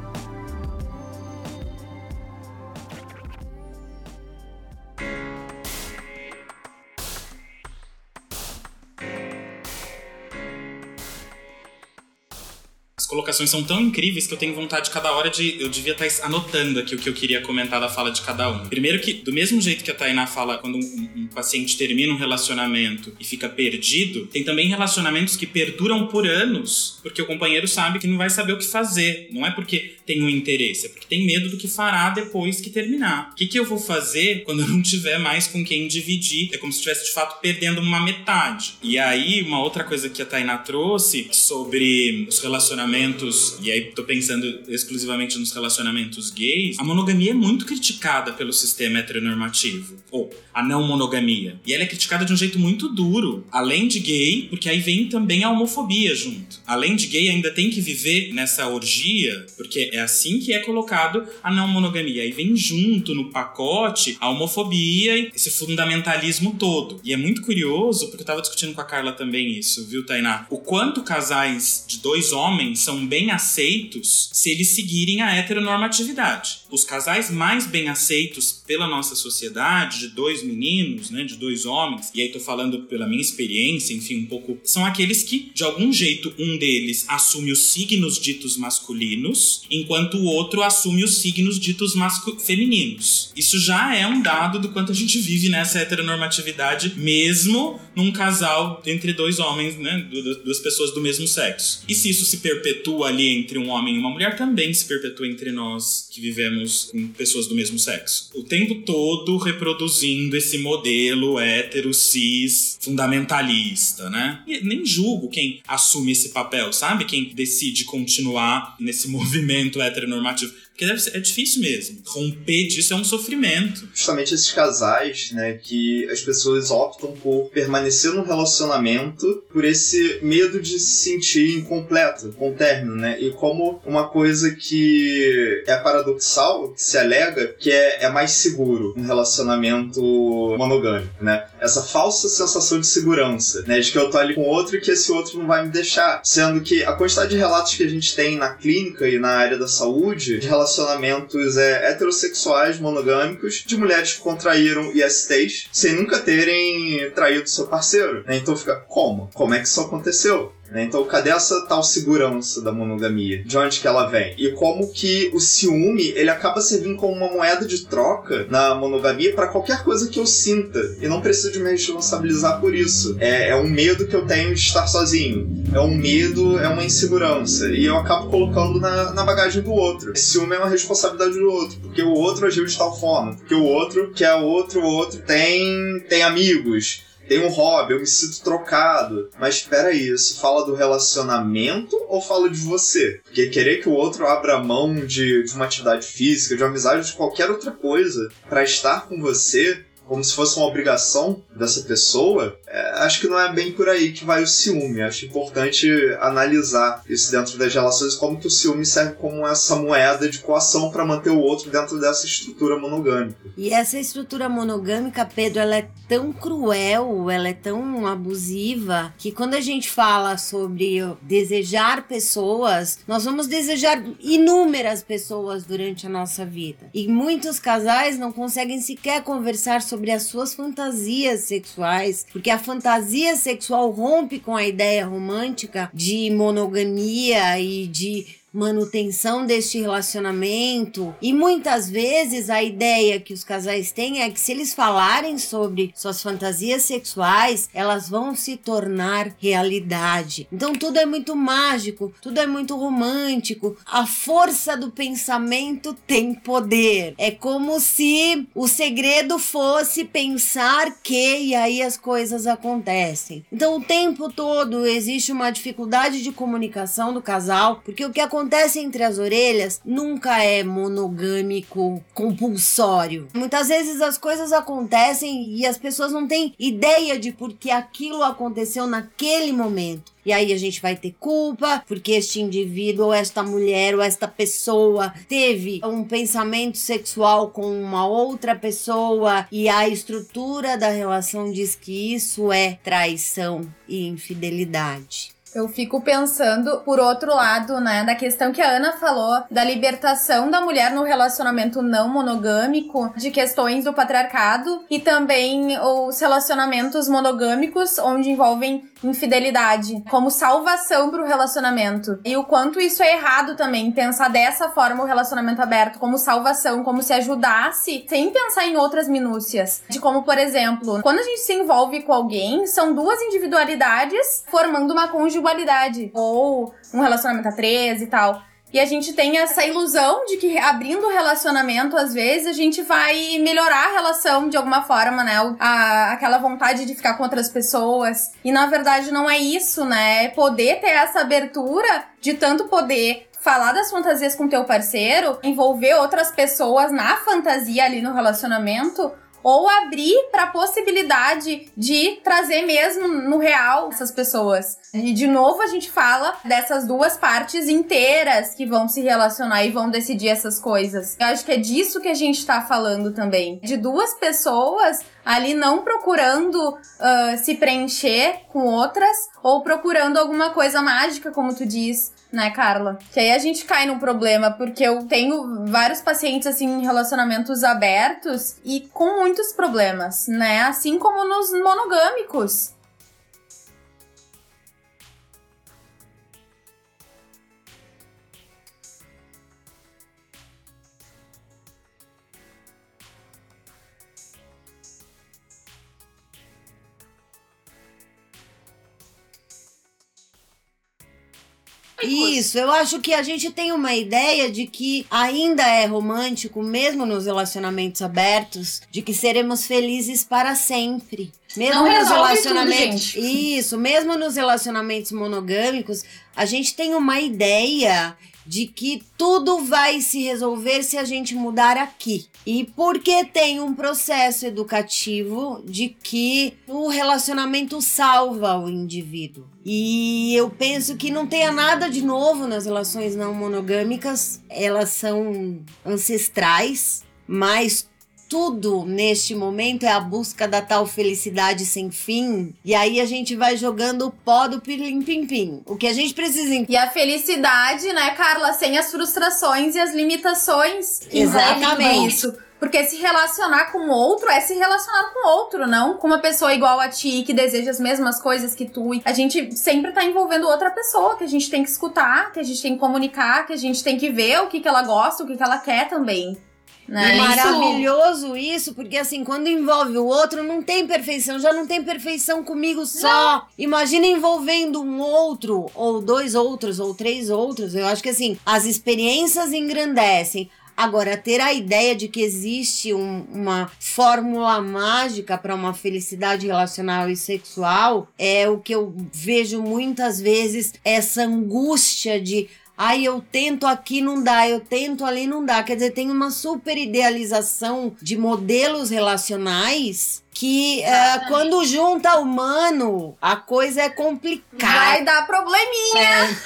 São tão incríveis que eu tenho vontade cada hora de. Eu devia estar anotando aqui o que eu queria comentar da fala de cada um. Primeiro, que do mesmo jeito que a Tainá fala, quando um, um paciente termina um relacionamento e fica perdido, tem também relacionamentos que perduram por anos, porque o companheiro sabe que não vai saber o que fazer. Não é porque tem um interesse, é porque tem medo do que fará depois que terminar. O que, que eu vou fazer quando não tiver mais com quem dividir? É como se estivesse de fato perdendo uma metade. E aí, uma outra coisa que a Tainá trouxe sobre os relacionamentos e aí tô pensando exclusivamente nos relacionamentos gays, a monogamia é muito criticada pelo sistema heteronormativo, ou a não monogamia. E ela é criticada de um jeito muito duro, além de gay, porque aí vem também a homofobia junto. Além de gay, ainda tem que viver nessa orgia, porque é assim que é colocado a não monogamia. Aí vem junto no pacote a homofobia e esse fundamentalismo todo. E é muito curioso, porque eu tava discutindo com a Carla também isso, viu, Tainá? O quanto casais de dois homens são bem aceitos se eles seguirem a heteronormatividade. Os casais mais bem aceitos pela nossa sociedade, de dois meninos, né, de dois homens, e aí tô falando pela minha experiência, enfim, um pouco, são aqueles que, de algum jeito, um deles assume os signos ditos masculinos, enquanto o outro assume os signos ditos femininos. Isso já é um dado do quanto a gente vive nessa heteronormatividade, mesmo num casal entre dois homens, né, duas pessoas do mesmo sexo. E se isso se perpetua ali entre um homem e uma mulher também se perpetua entre nós que vivemos com pessoas do mesmo sexo. O tempo todo reproduzindo esse modelo hétero, cis, fundamentalista, né? E nem julgo quem assume esse papel, sabe? Quem decide continuar nesse <laughs> movimento heteronormativo Porque ser, é difícil mesmo. Romper disso é um sofrimento. Justamente esses casais, né, que as pessoas optam por permanecer no relacionamento por esse medo de se sentir incompleto com término, né? E como uma coisa que é paradoxal, que se alega, que é, é mais seguro um relacionamento monogâmico, né? Essa falsa sensação de segurança, né? De que eu tô ali com outro e que esse outro não vai me deixar. Sendo que a quantidade de relatos que a gente tem na clínica e na área da saúde de relacionamentos é, heterossexuais monogâmicos de mulheres que contraíram ISTs sem nunca terem traído seu parceiro. Né? Então fica, como? Como é que isso aconteceu? Né? Então, cadê essa tal segurança da monogamia? De onde que ela vem? E como que o ciúme ele acaba servindo como uma moeda de troca na monogamia para qualquer coisa que eu sinta e não preciso de me responsabilizar por isso. É, é um medo que eu tenho de estar sozinho. É um medo, é uma insegurança e eu acabo colocando na, na bagagem do outro. Esse ciúme é uma responsabilidade do outro porque o outro agiu de tal forma, porque o outro que é outro, o outro tem tem amigos tem um hobby, eu me sinto trocado. Mas espera isso fala do relacionamento ou fala de você? Porque querer que o outro abra mão de, de uma atividade física, de uma amizade, de qualquer outra coisa para estar com você como se fosse uma obrigação dessa pessoa, acho que não é bem por aí que vai o ciúme. Acho importante analisar isso dentro das relações, como que o ciúme serve como essa moeda de coação para manter o outro dentro dessa estrutura monogâmica. E essa estrutura monogâmica, Pedro, ela é tão cruel, ela é tão abusiva, que quando a gente fala sobre desejar pessoas, nós vamos desejar inúmeras pessoas durante a nossa vida. E muitos casais não conseguem sequer conversar sobre as suas fantasias sexuais, porque a fantasia sexual rompe com a ideia romântica de monogamia e de manutenção deste relacionamento. E muitas vezes a ideia que os casais têm é que se eles falarem sobre suas fantasias sexuais, elas vão se tornar realidade. Então tudo é muito mágico, tudo é muito romântico. A força do pensamento tem poder. É como se o segredo fosse pensar que e aí as coisas acontecem. Então o tempo todo existe uma dificuldade de comunicação do casal, porque o que acontece acontece entre as orelhas nunca é monogâmico, compulsório. Muitas vezes as coisas acontecem e as pessoas não têm ideia de por que aquilo aconteceu naquele momento. E aí a gente vai ter culpa porque este indivíduo, ou esta mulher, ou esta pessoa teve um pensamento sexual com uma outra pessoa e a estrutura da relação diz que isso é traição e infidelidade. Eu fico pensando, por outro lado, né, da questão que a Ana falou da libertação da mulher no relacionamento não monogâmico, de questões do patriarcado e também os relacionamentos monogâmicos, onde envolvem infidelidade, como salvação para o relacionamento. E o quanto isso é errado também, pensar dessa forma o relacionamento aberto, como salvação, como se ajudasse, sem pensar em outras minúcias. De como, por exemplo, quando a gente se envolve com alguém, são duas individualidades formando uma conjugalidade, ou um relacionamento a três e tal. E a gente tem essa ilusão de que abrindo o relacionamento, às vezes, a gente vai melhorar a relação de alguma forma, né? A, aquela vontade de ficar com outras pessoas. E na verdade não é isso, né? É poder ter essa abertura de tanto poder falar das fantasias com teu parceiro, envolver outras pessoas na fantasia ali no relacionamento ou abrir para a possibilidade de trazer mesmo no real essas pessoas. E de novo a gente fala dessas duas partes inteiras que vão se relacionar e vão decidir essas coisas. Eu acho que é disso que a gente está falando também. De duas pessoas ali não procurando uh, se preencher com outras ou procurando alguma coisa mágica, como tu diz, né, Carla? Que aí a gente cai num problema, porque eu tenho vários pacientes, assim, em relacionamentos abertos e com muitos problemas, né? Assim como nos monogâmicos. Isso, eu acho que a gente tem uma ideia de que ainda é romântico, mesmo nos relacionamentos abertos, de que seremos felizes para sempre. Mesmo Não nos relacionamentos. tudo. Isso, mesmo nos relacionamentos monogâmicos, a gente tem uma ideia de que tudo vai se resolver se a gente mudar aqui. E porque tem um processo educativo de que o relacionamento salva o indivíduo. E eu penso que não tenha nada de novo nas relações não monogâmicas, elas são ancestrais, mas tudo neste momento é a busca da tal felicidade sem fim. E aí a gente vai jogando o pó do pilim pim pim. O que a gente precisa E a felicidade, né, Carla, sem as frustrações e as limitações. tudo Exatamente. Isso. Porque se relacionar com outro é se relacionar com outro, não com uma pessoa igual a ti, que deseja as mesmas coisas que tu. A gente sempre tá envolvendo outra pessoa, que a gente tem que escutar, que a gente tem que comunicar, que a gente tem que ver o que, que ela gosta, o que, que ela quer também. Né? É Isso- maravilhoso isso, porque assim, quando envolve o outro, não tem perfeição, já não tem perfeição comigo só. Imagina envolvendo um outro, ou dois outros, ou três outros. Eu acho que assim, as experiências engrandecem. Agora, ter a ideia de que existe um- uma fórmula mágica para uma felicidade relacional e sexual é o que eu vejo muitas vezes essa angústia de Ai, eu tento aqui, não dá, eu tento ali, não dá. Quer dizer, tem uma super idealização de modelos relacionais que eh, quando junta humano, a coisa é complicada. Vai dar probleminha.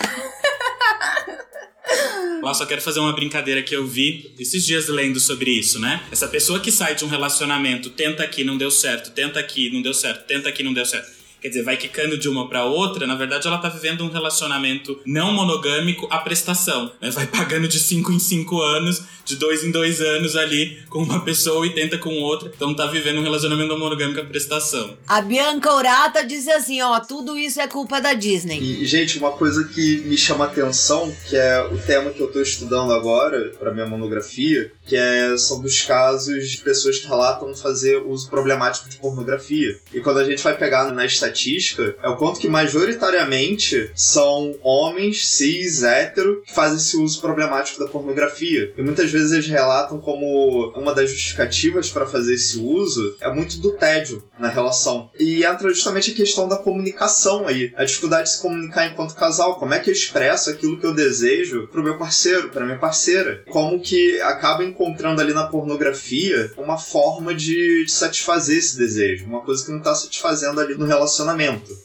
<laughs> Lá só quero fazer uma brincadeira que eu vi esses dias lendo sobre isso, né? Essa pessoa que sai de um relacionamento, tenta aqui, não deu certo, tenta aqui, não deu certo, tenta aqui, não deu certo. Quer dizer, vai quicando de uma pra outra, na verdade ela tá vivendo um relacionamento não monogâmico à prestação. Né? Vai pagando de 5 em 5 anos, de dois em dois anos ali com uma pessoa e tenta com outra. Então tá vivendo um relacionamento não monogâmico à prestação. A Bianca Urata diz assim, ó, tudo isso é culpa da Disney. E, gente, uma coisa que me chama atenção, que é o tema que eu tô estudando agora para minha monografia, que é sobre os casos de pessoas que relatam fazer uso problemático de pornografia. E quando a gente vai pegar na estatística, é o quanto que majoritariamente são homens cis, hétero, que fazem esse uso problemático da pornografia. E muitas vezes eles relatam como uma das justificativas para fazer esse uso é muito do tédio na relação. E entra justamente a questão da comunicação aí. A dificuldade de se comunicar enquanto casal. Como é que eu expresso aquilo que eu desejo pro meu parceiro, pra minha parceira? Como que acaba encontrando ali na pornografia uma forma de, de satisfazer esse desejo. Uma coisa que não tá satisfazendo ali no relacionamento.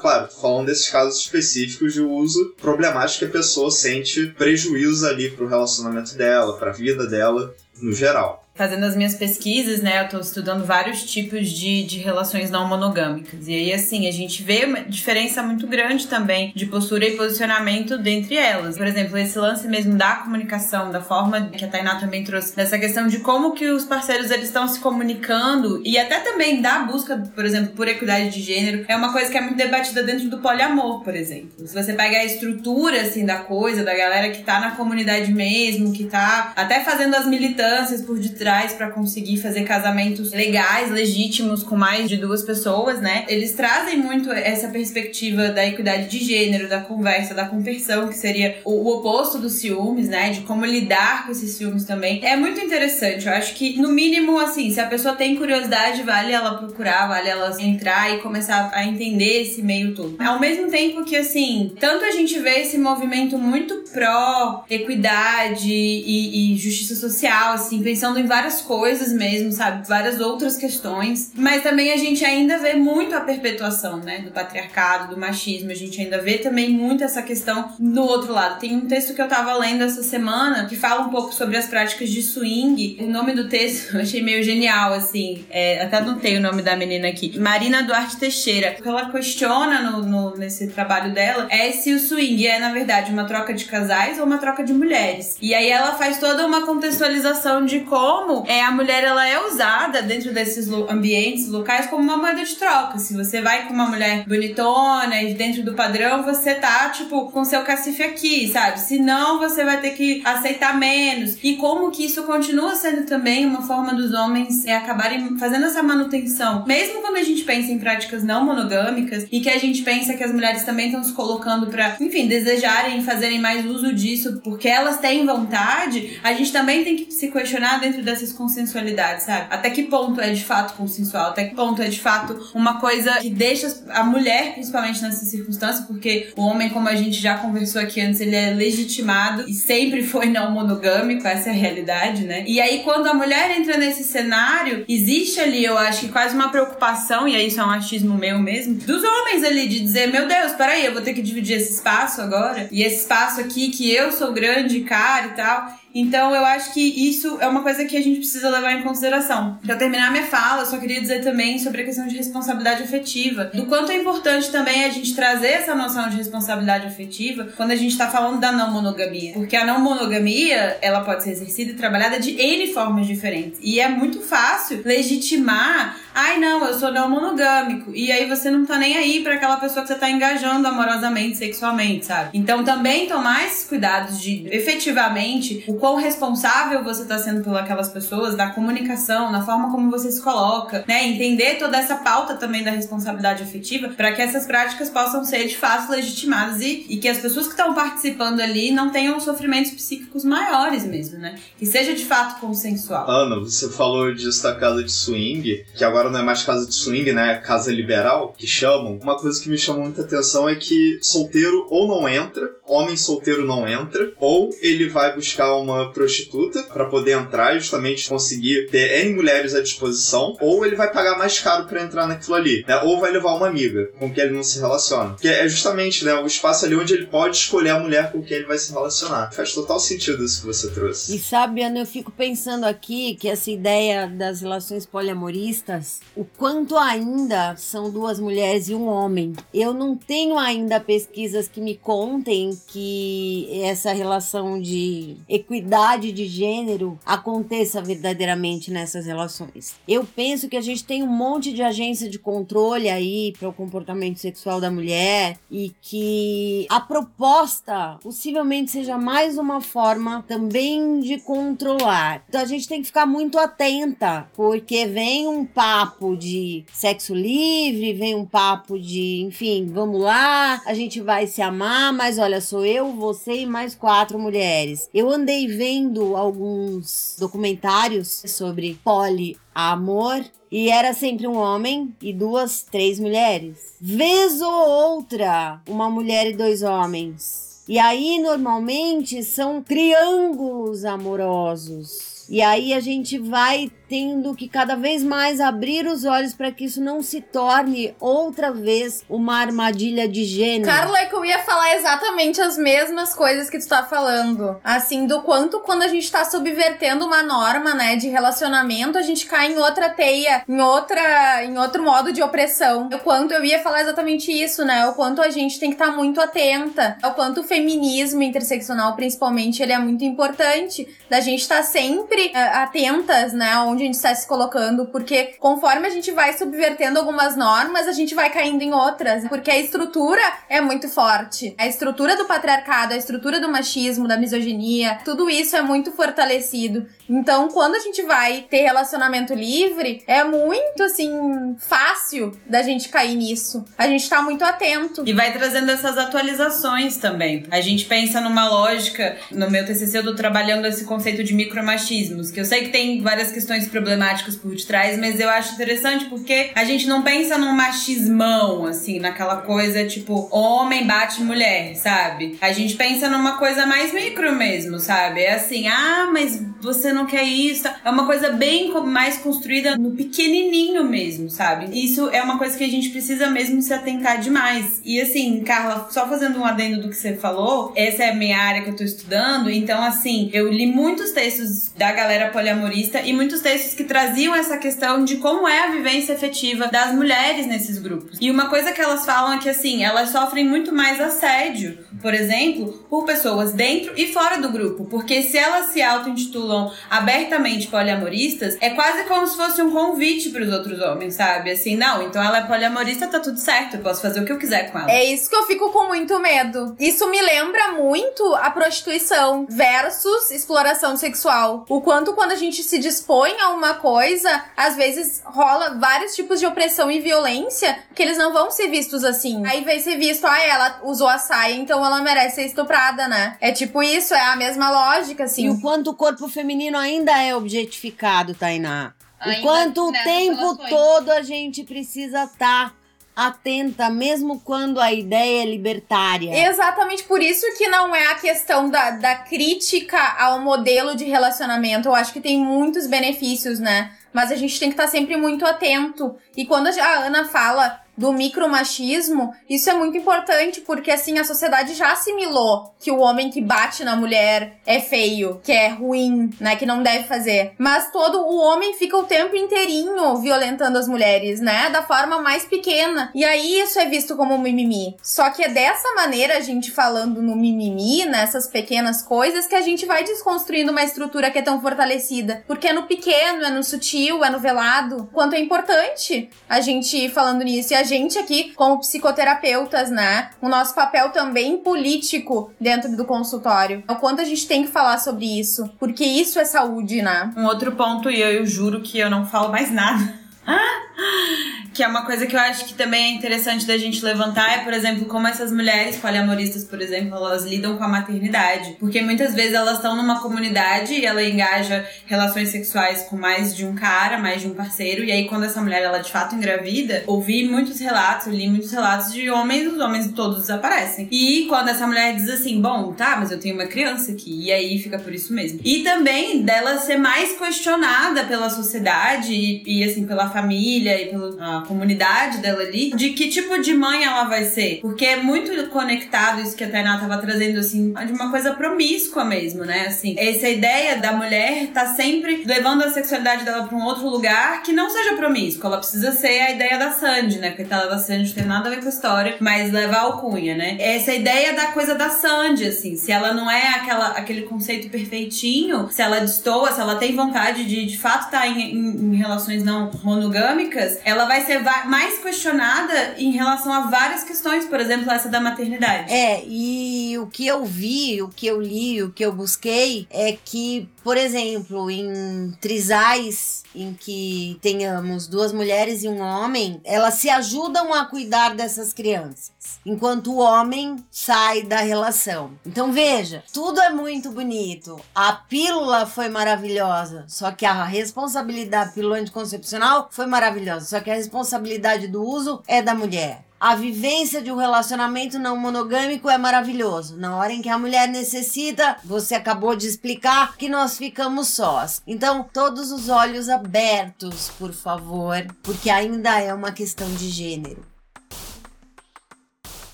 Claro, tô falando desses casos específicos de uso problemático que a pessoa sente prejuízo ali pro relacionamento dela, pra vida dela no geral. Fazendo as minhas pesquisas, né, eu tô estudando vários tipos de, de relações não monogâmicas. E aí, assim, a gente vê uma diferença muito grande também de postura e posicionamento dentre elas. Por exemplo, esse lance mesmo da comunicação, da forma que a Tainá também trouxe, dessa questão de como que os parceiros eles estão se comunicando e até também da busca, por exemplo, por equidade de gênero, é uma coisa que é muito debatida dentro do poliamor, por exemplo. Se você pega a estrutura, assim, da coisa, da galera que tá na comunidade mesmo, que tá até fazendo as militâncias por detrás para conseguir fazer casamentos legais, legítimos, com mais de duas pessoas, né? Eles trazem muito essa perspectiva da equidade de gênero, da conversa, da conversão, que seria o, o oposto dos ciúmes, né? De como lidar com esses ciúmes também. É muito interessante. Eu acho que, no mínimo, assim, se a pessoa tem curiosidade, vale ela procurar, vale ela entrar e começar a entender esse meio todo. Ao mesmo tempo que, assim, tanto a gente vê esse movimento muito pró equidade e, e justiça social, assim, pensando em várias coisas mesmo, sabe? Várias outras questões. Mas também a gente ainda vê muito a perpetuação, né? Do patriarcado, do machismo. A gente ainda vê também muito essa questão do outro lado. Tem um texto que eu tava lendo essa semana que fala um pouco sobre as práticas de swing. O nome do texto <laughs> eu achei meio genial, assim. É, até anotei o nome da menina aqui. Marina Duarte Teixeira. O que ela questiona no, no- nesse trabalho dela é se o swing é, na verdade, uma troca de casais ou uma troca de mulheres. E aí ela faz toda uma contextualização de como é, a mulher ela é usada dentro desses ambientes locais como uma moeda de troca. Se você vai com uma mulher bonitona e dentro do padrão, você tá, tipo, com seu cacife aqui, sabe? Se não, você vai ter que aceitar menos. E como que isso continua sendo também uma forma dos homens é, acabarem fazendo essa manutenção. Mesmo quando a gente pensa em práticas não monogâmicas e que a gente pensa que as mulheres também estão se colocando pra, enfim, desejarem fazerem mais uso disso porque elas têm vontade, a gente também tem que se questionar dentro dessa dessas consensualidades, sabe? Até que ponto é de fato consensual? Até que ponto é de fato uma coisa que deixa a mulher, principalmente nessa circunstância, porque o homem, como a gente já conversou aqui antes, ele é legitimado e sempre foi não monogâmico, essa é a realidade, né? E aí, quando a mulher entra nesse cenário, existe ali, eu acho que quase uma preocupação, e aí isso é um achismo meu mesmo, dos homens ali de dizer: meu Deus, peraí, eu vou ter que dividir esse espaço agora, e esse espaço aqui que eu sou grande, cara e tal. Então eu acho que isso é uma coisa que a gente precisa levar em consideração. Para terminar minha fala, eu só queria dizer também sobre a questão de responsabilidade afetiva. Do quanto é importante também a gente trazer essa noção de responsabilidade afetiva quando a gente está falando da não monogamia. Porque a não monogamia, ela pode ser exercida e trabalhada de N formas diferentes. E é muito fácil legitimar ai não, eu sou não monogâmico. E aí você não tá nem aí para aquela pessoa que você tá engajando amorosamente, sexualmente, sabe? Então também tomar esses cuidados de efetivamente o quão responsável você tá sendo por aquelas pessoas, da comunicação, na forma como você se coloca, né? Entender toda essa pauta também da responsabilidade afetiva para que essas práticas possam ser de fato legitimadas e, e que as pessoas que estão participando ali não tenham sofrimentos psíquicos maiores mesmo, né? Que seja de fato consensual. Ana, você falou disso da casa de swing, que agora não é mais casa de swing, né? Casa liberal, que chamam. Uma coisa que me chamou muita atenção é que solteiro ou não entra, homem solteiro não entra, ou ele vai buscar uma prostituta para poder entrar e justamente conseguir ter N mulheres à disposição, ou ele vai pagar mais caro para entrar naquilo ali, né? Ou vai levar uma amiga com quem ele não se relaciona. Que é justamente, né, o espaço ali onde ele pode escolher a mulher com quem ele vai se relacionar. Faz total sentido isso que você trouxe. E sabe, Ana, eu fico pensando aqui que essa ideia das relações poliamoristas, o quanto ainda são duas mulheres e um homem. Eu não tenho ainda pesquisas que me contem que essa relação de equidade de gênero aconteça verdadeiramente nessas relações. Eu penso que a gente tem um monte de agência de controle aí para o comportamento sexual da mulher e que a proposta possivelmente seja mais uma forma também de controlar. Então a gente tem que ficar muito atenta, porque vem um papo de sexo livre, vem um papo de, enfim, vamos lá, a gente vai se amar, mas olha, sou eu, você e mais quatro mulheres. Eu andei vendo alguns documentários sobre poliamor e era sempre um homem e duas, três mulheres. Vez ou outra, uma mulher e dois homens. E aí, normalmente, são triângulos amorosos. E aí a gente vai tendo que cada vez mais abrir os olhos para que isso não se torne outra vez uma armadilha de gênero. Carla, é que eu ia falar exatamente as mesmas coisas que tu tá falando. Assim, do quanto quando a gente tá subvertendo uma norma, né, de relacionamento, a gente cai em outra teia, em outra, em outro modo de opressão. O quanto eu ia falar exatamente isso, né? O quanto a gente tem que estar tá muito atenta, o quanto o feminismo interseccional, principalmente, ele é muito importante da gente estar tá sempre uh, atentas, né, onde a gente está se colocando, porque conforme a gente vai subvertendo algumas normas, a gente vai caindo em outras, porque a estrutura é muito forte. A estrutura do patriarcado, a estrutura do machismo, da misoginia, tudo isso é muito fortalecido. Então, quando a gente vai ter relacionamento livre, é muito assim fácil da gente cair nisso. A gente tá muito atento. E vai trazendo essas atualizações também. A gente pensa numa lógica, no meu TCC eu tô trabalhando esse conceito de micromachismos, que eu sei que tem várias questões problemáticas por detrás, mas eu acho interessante porque a gente não pensa num machismão, assim, naquela coisa tipo homem bate mulher, sabe? A gente pensa numa coisa mais micro mesmo, sabe? É assim, ah, mas você não quer isso. É uma coisa bem mais construída no pequenininho mesmo, sabe? Isso é uma coisa que a gente precisa mesmo se atentar demais. E assim, Carla, só fazendo um adendo do que você falou, essa é a minha área que eu tô estudando, então assim, eu li muitos textos da galera poliamorista e muitos textos textos que traziam essa questão de como é a vivência efetiva das mulheres nesses grupos. E uma coisa que elas falam é que, assim, elas sofrem muito mais assédio, por exemplo, por pessoas dentro e fora do grupo. Porque se elas se auto-intitulam abertamente poliamoristas, é quase como se fosse um convite para os outros homens, sabe? Assim, não, então ela é poliamorista, tá tudo certo, eu posso fazer o que eu quiser com ela. É isso que eu fico com muito medo. Isso me lembra muito a prostituição versus exploração sexual. O quanto quando a gente se dispõe a uma coisa, às vezes rola vários tipos de opressão e violência que eles não vão ser vistos assim. Aí vai ser visto, ah, ela usou a saia, então ela merece ser estuprada, né? É tipo isso, é a mesma lógica, assim. E o quanto o corpo feminino ainda é objetificado, Tainá. Ainda o quanto o nessas tempo relações. todo a gente precisa estar atenta, mesmo quando a ideia é libertária. Exatamente por isso que não é a questão da, da crítica ao modelo de relacionamento. Eu acho que tem muitos benefícios, né? Mas a gente tem que estar sempre muito atento. E quando a Ana fala do micromachismo, isso é muito importante, porque assim, a sociedade já assimilou que o homem que bate na mulher é feio, que é ruim, né? Que não deve fazer. Mas todo o homem fica o tempo inteirinho violentando as mulheres, né? Da forma mais pequena. E aí isso é visto como mimimi. Só que é dessa maneira, a gente falando no mimimi, nessas pequenas coisas, que a gente vai desconstruindo uma estrutura que é tão fortalecida. Porque é no pequeno, é no sutil, é no velado. Quanto é importante a gente falando nisso. E a gente aqui, como psicoterapeutas, né? O nosso papel também político dentro do consultório. O quanto a gente tem que falar sobre isso. Porque isso é saúde, né? Um outro ponto, e eu, eu juro que eu não falo mais nada. <laughs> Que é uma coisa que eu acho que também é interessante da gente levantar, é, por exemplo, como essas mulheres poliamoristas, por exemplo, elas lidam com a maternidade. Porque muitas vezes elas estão numa comunidade e ela engaja relações sexuais com mais de um cara, mais de um parceiro, e aí quando essa mulher ela de fato engravida, ouvi muitos relatos, li muitos relatos de homens, os homens todos desaparecem. E quando essa mulher diz assim, bom, tá, mas eu tenho uma criança aqui, e aí fica por isso mesmo. E também dela ser mais questionada pela sociedade e, e, assim, pela família e pela comunidade dela ali, de que tipo de mãe ela vai ser. Porque é muito conectado isso que a Tainá tava trazendo, assim, de uma coisa promíscua mesmo, né? Assim, essa ideia da mulher tá sempre levando a sexualidade dela pra um outro lugar que não seja promíscuo. Ela precisa ser a ideia da Sandy, né? Coitada da Sandy, não tem nada a ver com a história, mas leva a alcunha, né? Essa ideia da coisa da Sandy, assim, se ela não é aquela, aquele conceito perfeitinho, se ela destoa, se ela tem vontade de de fato estar em, em- em relações não monogâmicas, ela vai ser mais questionada em relação a várias questões, por exemplo, essa da maternidade. É, e o que eu vi, o que eu li, o que eu busquei é que, por exemplo, em trisais em que tenhamos duas mulheres e um homem, elas se ajudam a cuidar dessas crianças, enquanto o homem sai da relação. Então veja, tudo é muito bonito. A pílula foi maravilhosa, só que a responsabilidade da pílula anticoncepcional foi maravilhosa, só que a responsabilidade do uso é da mulher. A vivência de um relacionamento não monogâmico é maravilhoso. Na hora em que a mulher necessita, você acabou de explicar que nós ficamos sós. Então, todos os olhos abertos, por favor, porque ainda é uma questão de gênero.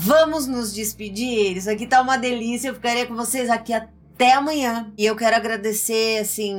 Vamos nos despedir. Isso aqui tá uma delícia. Eu ficaria com vocês aqui até amanhã. E eu quero agradecer, assim,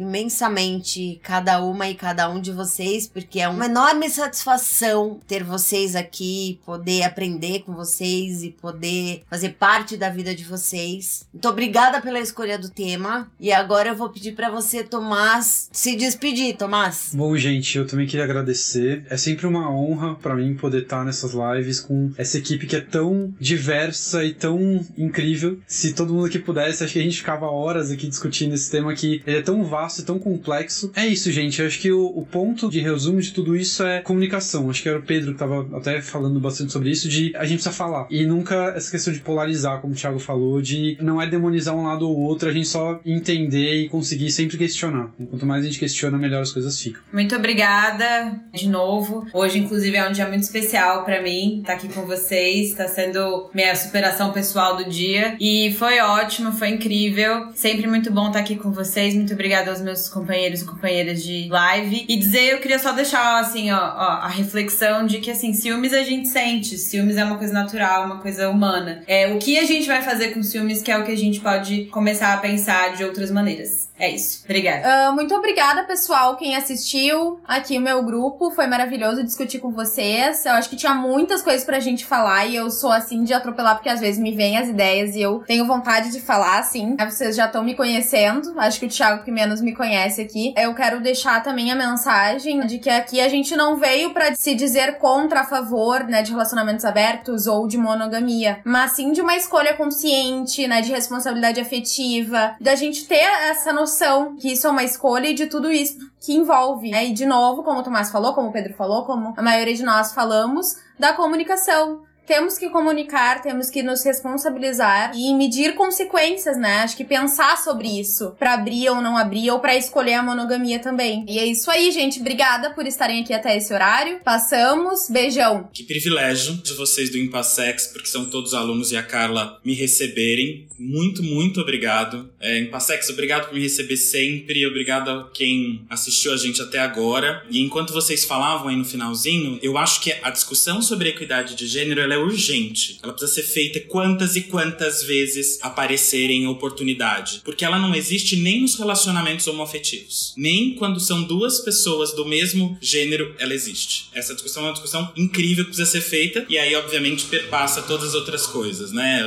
imensamente cada uma e cada um de vocês, porque é uma enorme satisfação ter vocês aqui, poder aprender com vocês e poder fazer parte da vida de vocês. Muito obrigada pela escolha do tema. E agora eu vou pedir pra você, Tomás, se despedir, Tomás. Bom, gente, eu também queria agradecer. É sempre uma honra pra mim poder estar nessas lives com essa equipe que é tão diversa e tão incrível. Se todo mundo aqui pudesse, acho que gente ficava horas aqui discutindo esse tema que é tão vasto e tão complexo. É isso, gente. Eu acho que o, o ponto de resumo de tudo isso é comunicação. Acho que era o Pedro que tava até falando bastante sobre isso, de a gente precisa falar. E nunca essa questão de polarizar, como o Thiago falou, de não é demonizar um lado ou outro, a gente só entender e conseguir sempre questionar. Quanto mais a gente questiona, melhor as coisas ficam. Muito obrigada de novo. Hoje, inclusive, é um dia muito especial pra mim estar aqui com vocês. Tá sendo minha superação pessoal do dia. E foi ótimo, foi incrível. Sempre muito bom estar aqui com vocês. Muito obrigada aos meus companheiros e companheiras de live. E dizer, eu queria só deixar, assim, ó, ó, a reflexão de que, assim, ciúmes a gente sente. Ciúmes é uma coisa natural, uma coisa humana. É, o que a gente vai fazer com ciúmes que é o que a gente pode começar a pensar de outras maneiras. É isso. Obrigada. Ah, muito obrigada, pessoal, quem assistiu aqui o meu grupo. Foi maravilhoso discutir com vocês. Eu acho que tinha muitas coisas pra gente falar e eu sou assim de atropelar porque às vezes me vêm as ideias e eu tenho vontade de falar assim. Vocês já estão me conhecendo. Acho que o Thiago que menos me conhece aqui. Eu quero deixar também a mensagem de que aqui a gente não veio para se dizer contra a favor, né, de relacionamentos abertos ou de monogamia, mas sim de uma escolha consciente, né, de responsabilidade afetiva, da gente ter essa noção que isso é uma escolha e de tudo isso que envolve. Né? E de novo, como o Tomás falou, como o Pedro falou, como a maioria de nós falamos, da comunicação temos que comunicar, temos que nos responsabilizar e medir consequências, né? Acho que pensar sobre isso, para abrir ou não abrir, ou para escolher a monogamia também. E é isso aí, gente. Obrigada por estarem aqui até esse horário. Passamos. Beijão. Que privilégio de vocês do Impassex, porque são todos alunos e a Carla me receberem. Muito, muito obrigado. É, Impassex, obrigado por me receber sempre. Obrigado a quem assistiu a gente até agora. E enquanto vocês falavam aí no finalzinho, eu acho que a discussão sobre equidade de gênero é urgente. Ela precisa ser feita quantas e quantas vezes aparecerem oportunidade. Porque ela não existe nem nos relacionamentos homoafetivos. Nem quando são duas pessoas do mesmo gênero, ela existe. Essa discussão é uma discussão incrível que precisa ser feita. E aí, obviamente, perpassa todas as outras coisas, né?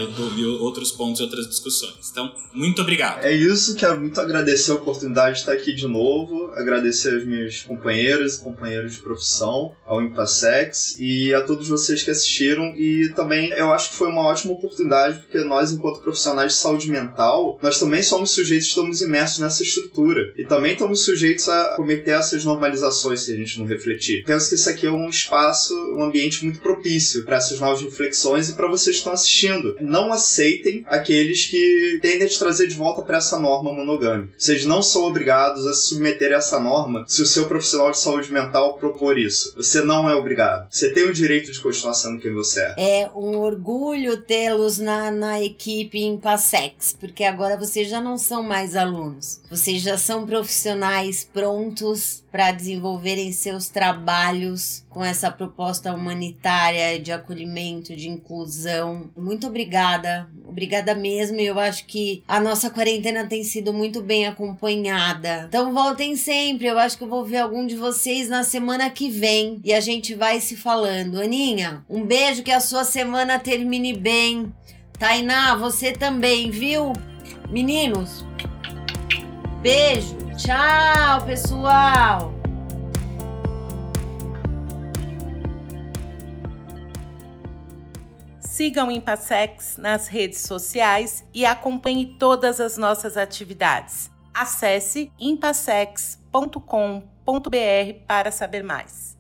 Outros pontos e outras discussões. Então, muito obrigado. É isso, quero muito agradecer a oportunidade de estar aqui de novo. Agradecer aos meus companheiros e companheiros de profissão, ao Impassex e a todos vocês que assistiram e também eu acho que foi uma ótima oportunidade porque nós, enquanto profissionais de saúde mental, nós também somos sujeitos, estamos imersos nessa estrutura e também estamos sujeitos a cometer essas normalizações se a gente não refletir. Penso que isso aqui é um espaço, um ambiente muito propício para essas novas reflexões e para vocês que estão assistindo. Não aceitem aqueles que tendem a te trazer de volta para essa norma monogâmica. Vocês não são obrigados a se submeter a essa norma se o seu profissional de saúde mental propor isso. Você não é obrigado. Você tem o direito de continuar sendo quem você é. Um orgulho tê-los na, na equipe em Passex, porque agora vocês já não são mais alunos. Vocês já são profissionais prontos para desenvolverem seus trabalhos com essa proposta humanitária de acolhimento, de inclusão. Muito obrigada, obrigada mesmo. Eu acho que a nossa quarentena tem sido muito bem acompanhada. Então voltem sempre. Eu acho que eu vou ver algum de vocês na semana que vem e a gente vai se falando. Aninha, um beijo que a sua semana termine bem. Tainá, você também, viu? Meninos, beijo. Tchau, pessoal. Sigam o Impassex nas redes sociais e acompanhe todas as nossas atividades. Acesse impassex.com.br para saber mais.